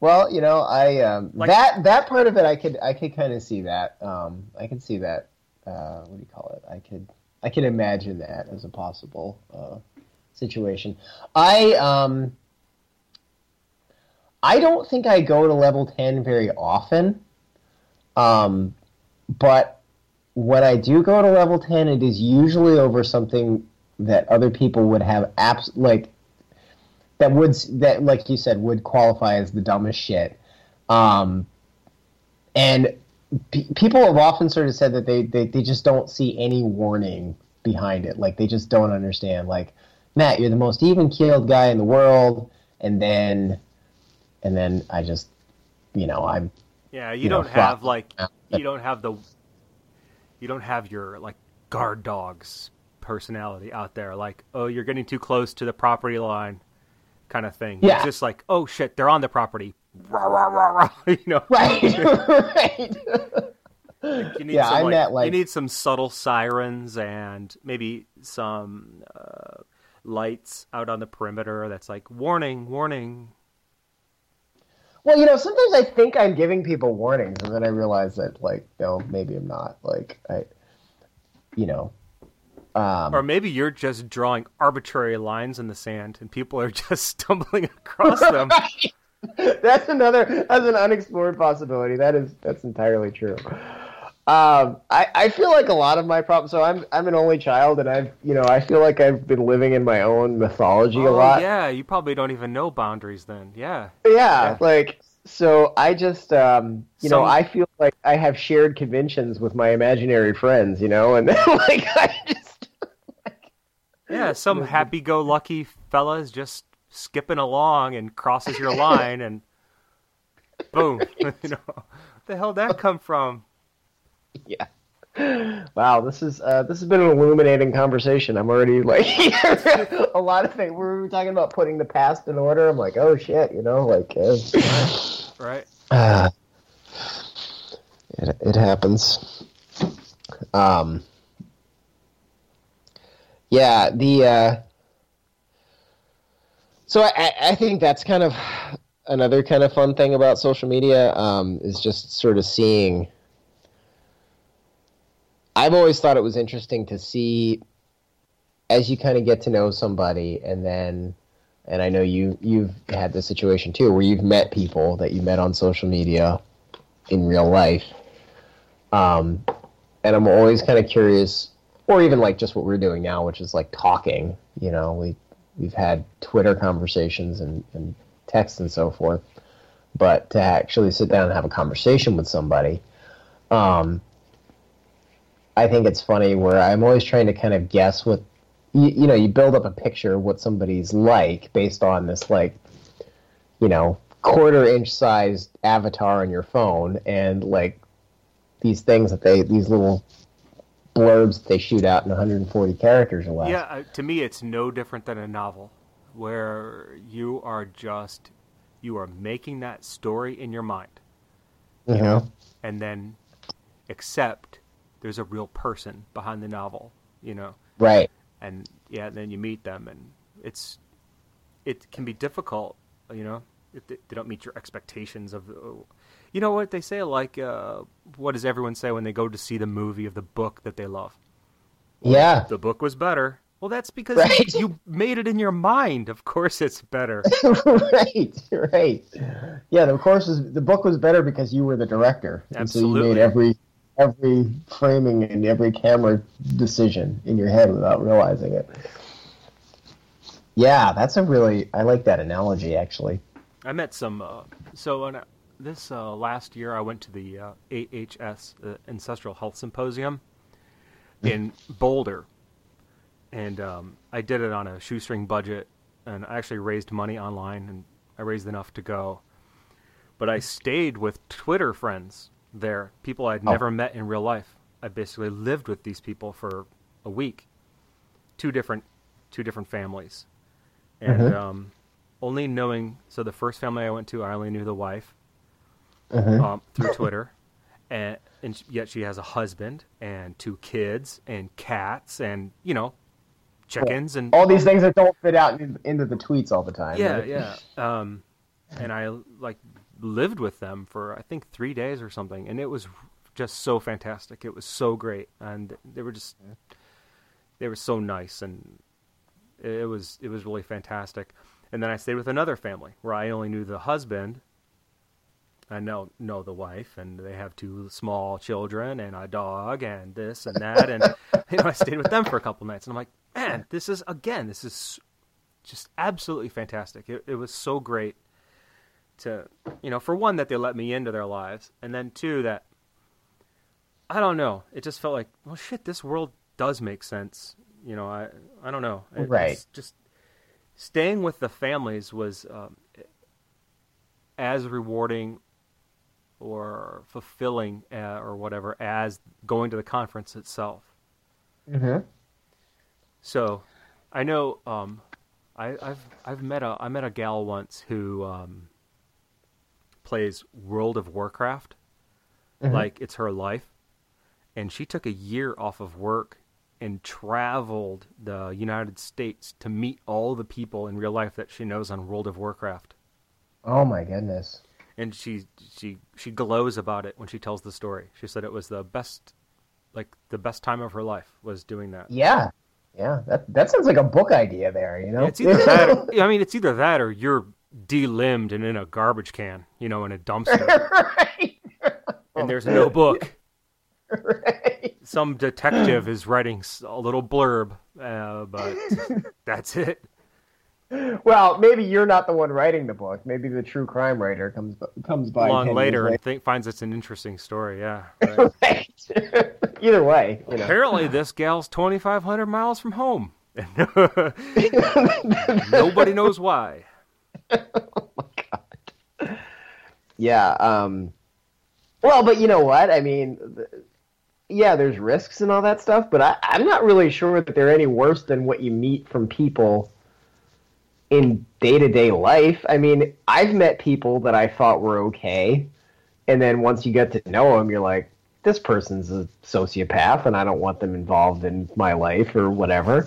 Well, you know, I um, Like- that that part of it, I could I could kind of see that. Um, I could see that. Uh, what do you call it? I could I could imagine that as a possible uh, situation. I um, I don't think I go to level ten very often. Um, but when I do go to level ten, it is usually over something that other people would have apps like that would that like you said would qualify as the dumbest shit. Um and pe people have often sort of said that they, they they just don't see any warning behind it. Like they just don't understand. Like matt you're the most even keeled guy in the world and then and then i just you know i'm Yeah, you, you don't have flop. like you don't have the you don't have your like guard dogs personality out there like oh you're getting too close to the property line kind of thing. Yeah. It's just like oh shit they're on the property. Rah, rah, rah, you know. right right You need Yeah, some, I'm like, that, like- you need some subtle sirens and maybe some uh, lights out on the perimeter that's like warning, warning. Well, you know, sometimes I think I'm giving people warnings, and then I realize that, like, no, maybe I'm not. Like, I, you know, um, Or maybe you're just drawing arbitrary lines in the sand and people are just stumbling across them. that's another that's an unexplored possibility. That is that's entirely true. Um, I, I feel like a lot of my problems. So I'm I'm an only child, and I've you know I feel like I've been living in my own mythology a Oh, lot. yeah, you probably don't even know boundaries then. Yeah. Yeah, Yeah. like so I just um you know I feel like I have shared conventions with my imaginary friends, you know, and like I just Yeah, some happy go lucky fella is just skipping along and crosses your line and boom. you know, where the hell did that come from? yeah. Wow, this is uh, this has been an illuminating conversation. I'm already like a lot of things. We were talking about putting the past in order. I'm like, oh shit, you know, like. Uh, Right? Uh, it, it happens. Um, yeah, the uh, so I, I think that's kind of another kind of fun thing about social media um, is just sort of seeing. I've always thought it was interesting to see as you kind of get to know somebody, and then, and I know you you've had the situation too, where you've met people that you met on social media in real life. Um, and I'm always kind of curious, or even like just what we're doing now, which is like talking. You know, we we've had Twitter conversations and, and text and so forth, but to actually sit down and have a conversation with somebody, um, I think it's funny where I'm always trying to kind of guess what you, you know you build up a picture of what somebody's like based on this like you know quarter inch sized avatar on your phone and like these things that they these little blurbs that they shoot out in 140 characters or less. Yeah, uh, to me, it's no different than a novel, where you are just you are making that story in your mind, you mm-hmm. know, and then except there's a real person behind the novel, you know, right? And yeah, then you meet them, and it's it can be difficult, you know, if they, they don't meet your expectations of. You know what they say? Like, uh, what does everyone say when they go to see the movie of the book that they love? Yeah, the book was better. Well, that's because right. you, made it in your mind. Of course, it's better. right, right. Yeah, of course, the book was better because you were the director, Absolutely. and so you made every every framing and every camera decision in your head without realizing it. Yeah, that's a really I like that analogy actually. I met some. Uh, so when I, this uh, last year, I went to the uh, AHS uh, Ancestral Health Symposium in Boulder, and um, I did it on a shoestring budget, and I actually raised money online, and I raised enough to go. But I stayed with Twitter friends there, people I'd oh. never met in real life. I basically lived with these people for a week, two different, two different families, and mm-hmm. um, only knowing. So the first family I went to, I only knew the wife mm-hmm. um, through Twitter, and and yet she has a husband and two kids and cats and you know chickens and all these things that don't fit out in, into the tweets all the time. Yeah, right? yeah. Um, and I like lived with them for I think three days or something, and it was just so fantastic. It was so great, and they were just they were so nice, and it was it was really fantastic. And then I stayed with another family where I only knew the husband I know know the wife, and they have two small children and a dog and this and that, and you know I stayed with them for a couple nights, and I'm like, man, this is again, this is just absolutely fantastic. It, it was so great to, you know, for one that they let me into their lives, and then two that I don't know, it just felt like, well, shit, this world does make sense. You know, I I don't know, it, right? Just staying with the families was um, as rewarding or fulfilling uh, or whatever as going to the conference itself. Mm-hmm. So, I know um, I, have I've met a I met a gal once who um, plays World of Warcraft, mm-hmm. like it's her life, and she took a year off of work and traveled the United States to meet all the people in real life that she knows on World of Warcraft. Oh my goodness! And she she she glows about it when she tells the story. She said it was the best, like the best time of her life was doing that. Yeah, yeah. That that sounds like a book idea there. You know, it's either that. Or, I mean, it's either that or you're delimbed and in a garbage can. You know, in a dumpster. right. And there's no book. Right. Some detective is writing a little blurb, uh, but that's it well, maybe you're not the one writing the book. Maybe the true crime writer comes comes by long later, and finds it's an interesting story. Yeah, right. right. Either way, you know. apparently this gal's 2,500 miles from home. Nobody knows why. oh my god. Yeah. Um, well, but you know what? I mean, yeah, there's risks and all that stuff, but I, I'm not really sure that they're any worse than what you meet from people in day to day life. I mean, I've met people that I thought were okay, and then once you get to know them, you're like, this person's a sociopath, and I don't want them involved in my life or whatever.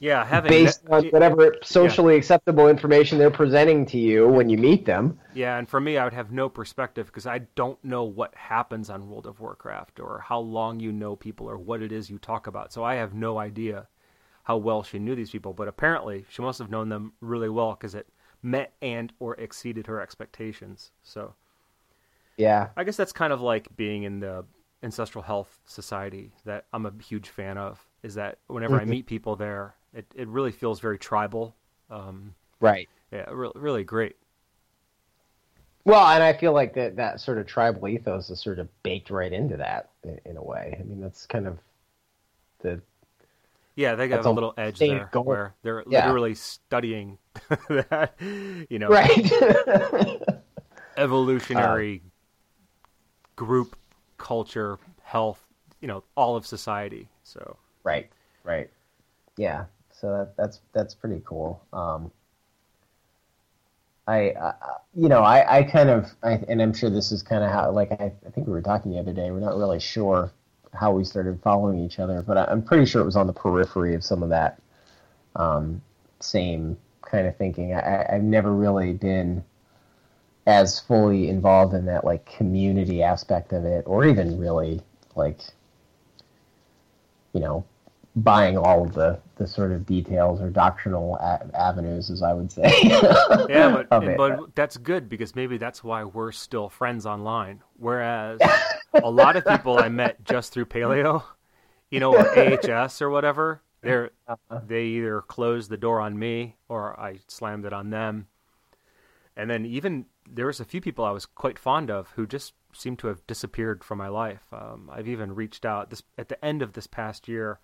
Yeah, having based on whatever socially acceptable information they're presenting to you when you meet them. Yeah, and for me, I would have no perspective because I don't know what happens on World of Warcraft or how long you know people or what it is you talk about. So I have no idea how well she knew these people. But apparently, she must have known them really well because it met and or exceeded her expectations. So Yeah, I guess that's kind of like being in the ancestral health society that I'm a huge fan of. Is that whenever I Mhm. meet people there, it it really feels very tribal. Um, right. yeah, really, really great. Well, and I feel like that that sort of tribal ethos is sort of baked right into that in, in a way. I mean, that's kind of the Yeah, they got a little edge there going- where they're Yeah. literally studying that, you know, right. evolutionary Uh. group culture, health, you know, all of society. So right. Right. Yeah. So that, that's that's pretty cool. Um, I, I you know I, I kind of I, and I'm sure this is kind of how like I, I think we were talking the other day. We're not really sure how we started following each other, but I'm pretty sure it was on the periphery of some of that um, same kind of thinking. I- I've never really been as fully involved in that like community aspect of it, or even really like you know buying all of the the sort of details or doctrinal a- avenues, as I would say. yeah, but it. but that's good because maybe that's why we're still friends online. Whereas a lot of people I met just through Paleo, you know, or AHS or whatever, they're Uh-huh. they either closed the door on me or I slammed it on them. And then even there was a few people I was quite fond of who just seemed to have disappeared from my life. Um, I've even reached out this at the end of this past year.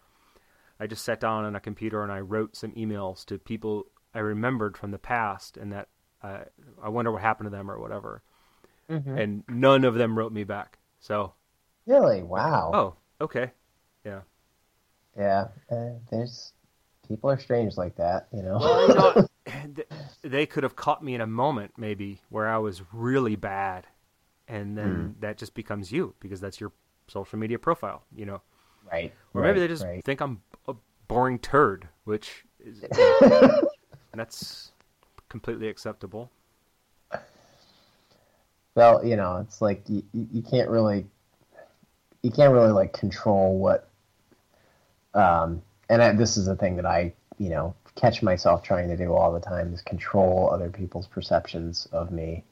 I just sat down on a computer and I wrote some emails to people I remembered from the past, and that uh, I wonder what happened to them or whatever. Mhm. And none of them wrote me back. So, really, wow. oh, okay, yeah. Yeah, uh, there's people are strange like that, you know. Well, you know, they could have caught me in a moment, maybe, where I was really bad, and then that just becomes you because that's your social media profile, you know. Right. Or maybe right, they just right. think I'm a boring turd, which is that's completely acceptable. Well, you know, it's like you, you you can't really you can't really like control what um and I, this is a thing that I, you know, catch myself trying to do all the time is control other people's perceptions of me.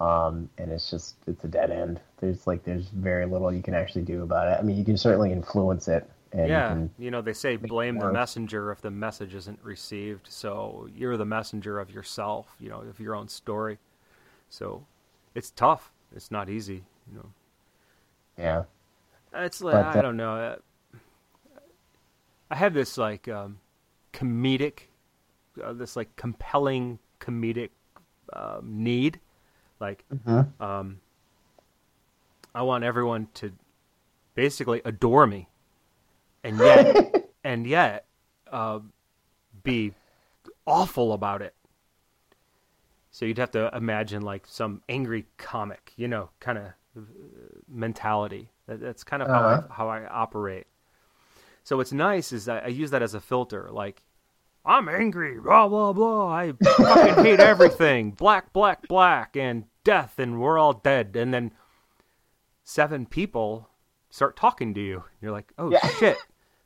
Um and it's just it's a dead end. There's like there's very little you can actually do about it. I mean, you can certainly influence it and you yeah, can you know they say blame the messenger if the message isn't received. So you're the messenger of yourself, you know, of your own story. So it's tough. It's not easy, you know. yeah. It's like But, I don't know. I have this like um, comedic, uh, this like compelling comedic um, need. Like, Mhm. um, I want everyone to basically adore me, and yet, and yet, uh, be awful about it. So you'd have to imagine like some angry comic, you know, kind of mentality. That, that's kind of Uh-huh. how I, how I operate. So what's nice is I use that as a filter. Like, I'm angry, blah blah blah. I fucking hate everything. Black, black, black, and death, and we're all dead. And then seven people start talking to you. You're like, oh Yeah. shit,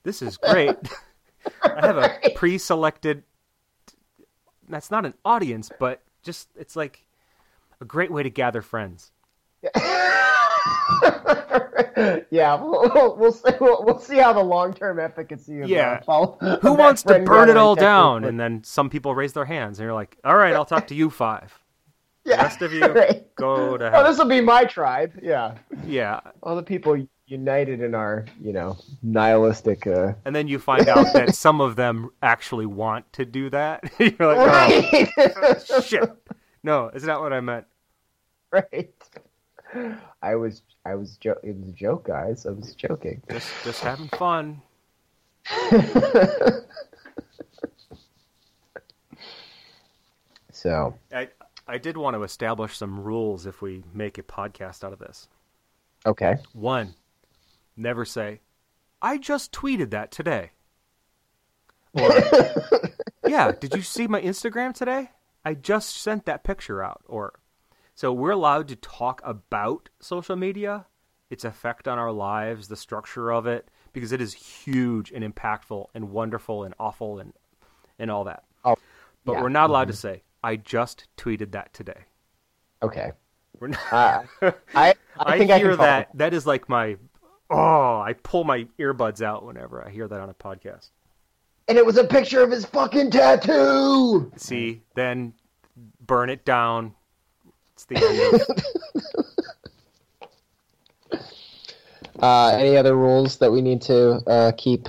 this is great. I have a pre-selected. That's not an audience, but just it's like a great way to gather friends. yeah, we'll, we'll, we'll, see, we'll, we'll see how the long term efficacy of Yeah. uh, follow, Who wants to burn it all down? And then some people raise their hands, and you're like, all right, I'll talk to you five. yeah. rest of you, right. Go to Oh, hell. this will be my tribe. Yeah, Yeah, all the people united in our, you know, nihilistic. Uh... and then you find out that some of them actually want to do that. you're like, oh shit, no, is not what I meant. right. I was, I was, jo- it was a joke, guys. I was joking. Just just having fun. so, I I did want to establish some rules if we make a podcast out of this. Okay. One, never say, I just tweeted that today. Or, yeah, did you see my Instagram today? I just sent that picture out. Or, so we're allowed to talk about social media, its effect on our lives, the structure of it, because it is huge and impactful and wonderful and awful and and all that. Oh, But yeah. we're not allowed to say, I just tweeted that today. Okay. We're not. Uh, I I I, think I, hear follow that. That is like my oh, I pull my earbuds out whenever I hear that on a podcast. And it was a picture of his fucking tattoo. See, then burn it down. It's the. Uh, any other rules that we need to uh, keep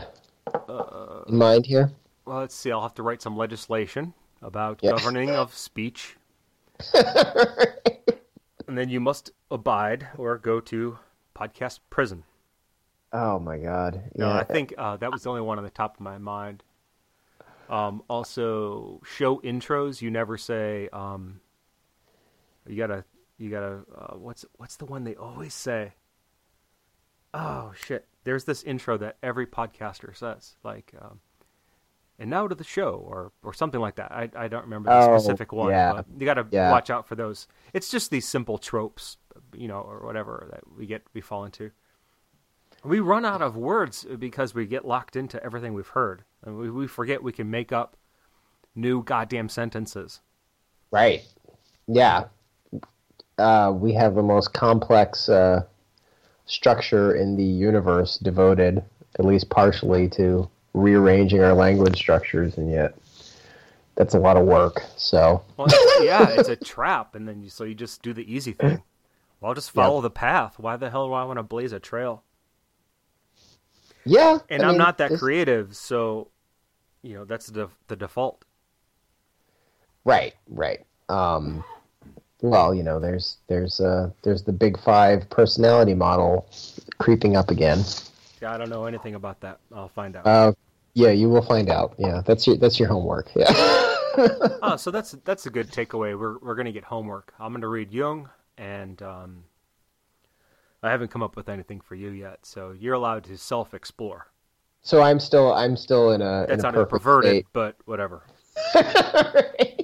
in mind here? well, let's see. I'll have to write some legislation about Yeah. governing of speech, and then you must abide or go to podcast prison. Oh my god. No, I think uh, that was the only one on the top of my mind. Um, also, show intros. You never say. Um, you gotta. You gotta. Uh, what's what's the one they always say? Oh shit! There's this intro that every podcaster says, like, um, and now to the show, or or something like that. I I don't remember the Oh, specific one, yeah. but you gotta Yeah. watch out for those. It's just these simple tropes, you know, or whatever that we get we fall into. We run out of words because we get locked into everything we've heard, and we, we forget we can make up new goddamn sentences. Right. Yeah. Uh, we have the most complex uh, structure in the universe devoted, at least partially, to rearranging our language structures, and yet that's a lot of work. So, Well, it's- yeah, it's a trap, and then you, so you just do the easy thing. Well, I'll just follow the path. Why the hell do I want to blaze a trail? yeah. And I am mean, not that this- creative, so you know that's the the default. Right. Right. Um, well, you know, there's there's uh, there's the big five personality model creeping up again. Yeah, I don't know anything about that. I'll find out. Uh, yeah, you will find out. Yeah, that's your that's your homework. Yeah. oh, so that's that's a good takeaway. We're we're gonna get homework. I'm gonna read Jung, and um, I haven't come up with anything for you yet. So you're allowed to self-explore. So I'm still I'm still in a That's in a not perfect perverted, state. but whatever.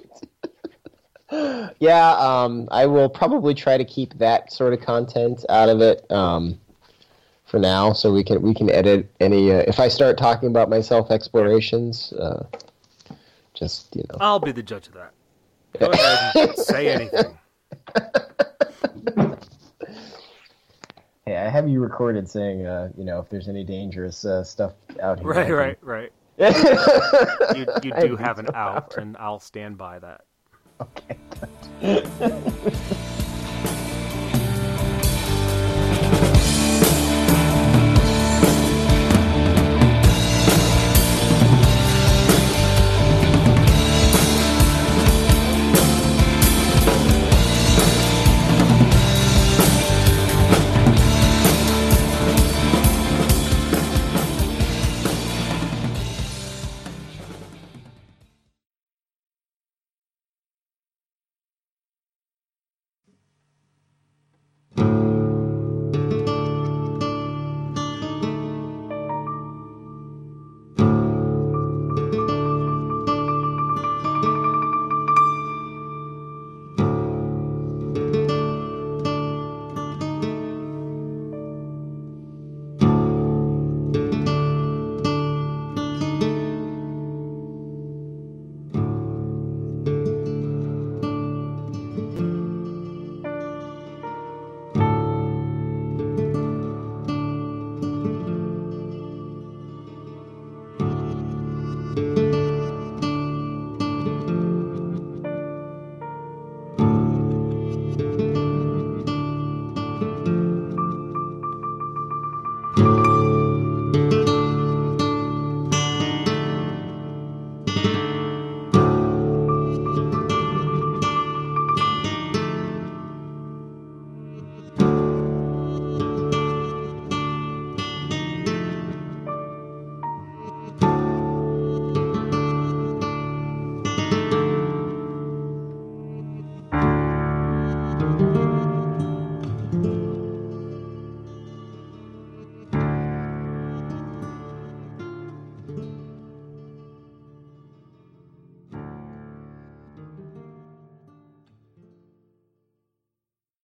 yeah, um, I will probably try to keep that sort of content out of it um, for now, so we can we can edit any. Uh, if I start talking about my self explorations, uh, just you know. I'll be the judge of that. Go ahead and say anything. Hey, I have you recorded saying, uh, you know, if there's any dangerous uh, stuff out here. Right, right, right. right. You you do have have an out, power. and I'll stand by that. okay.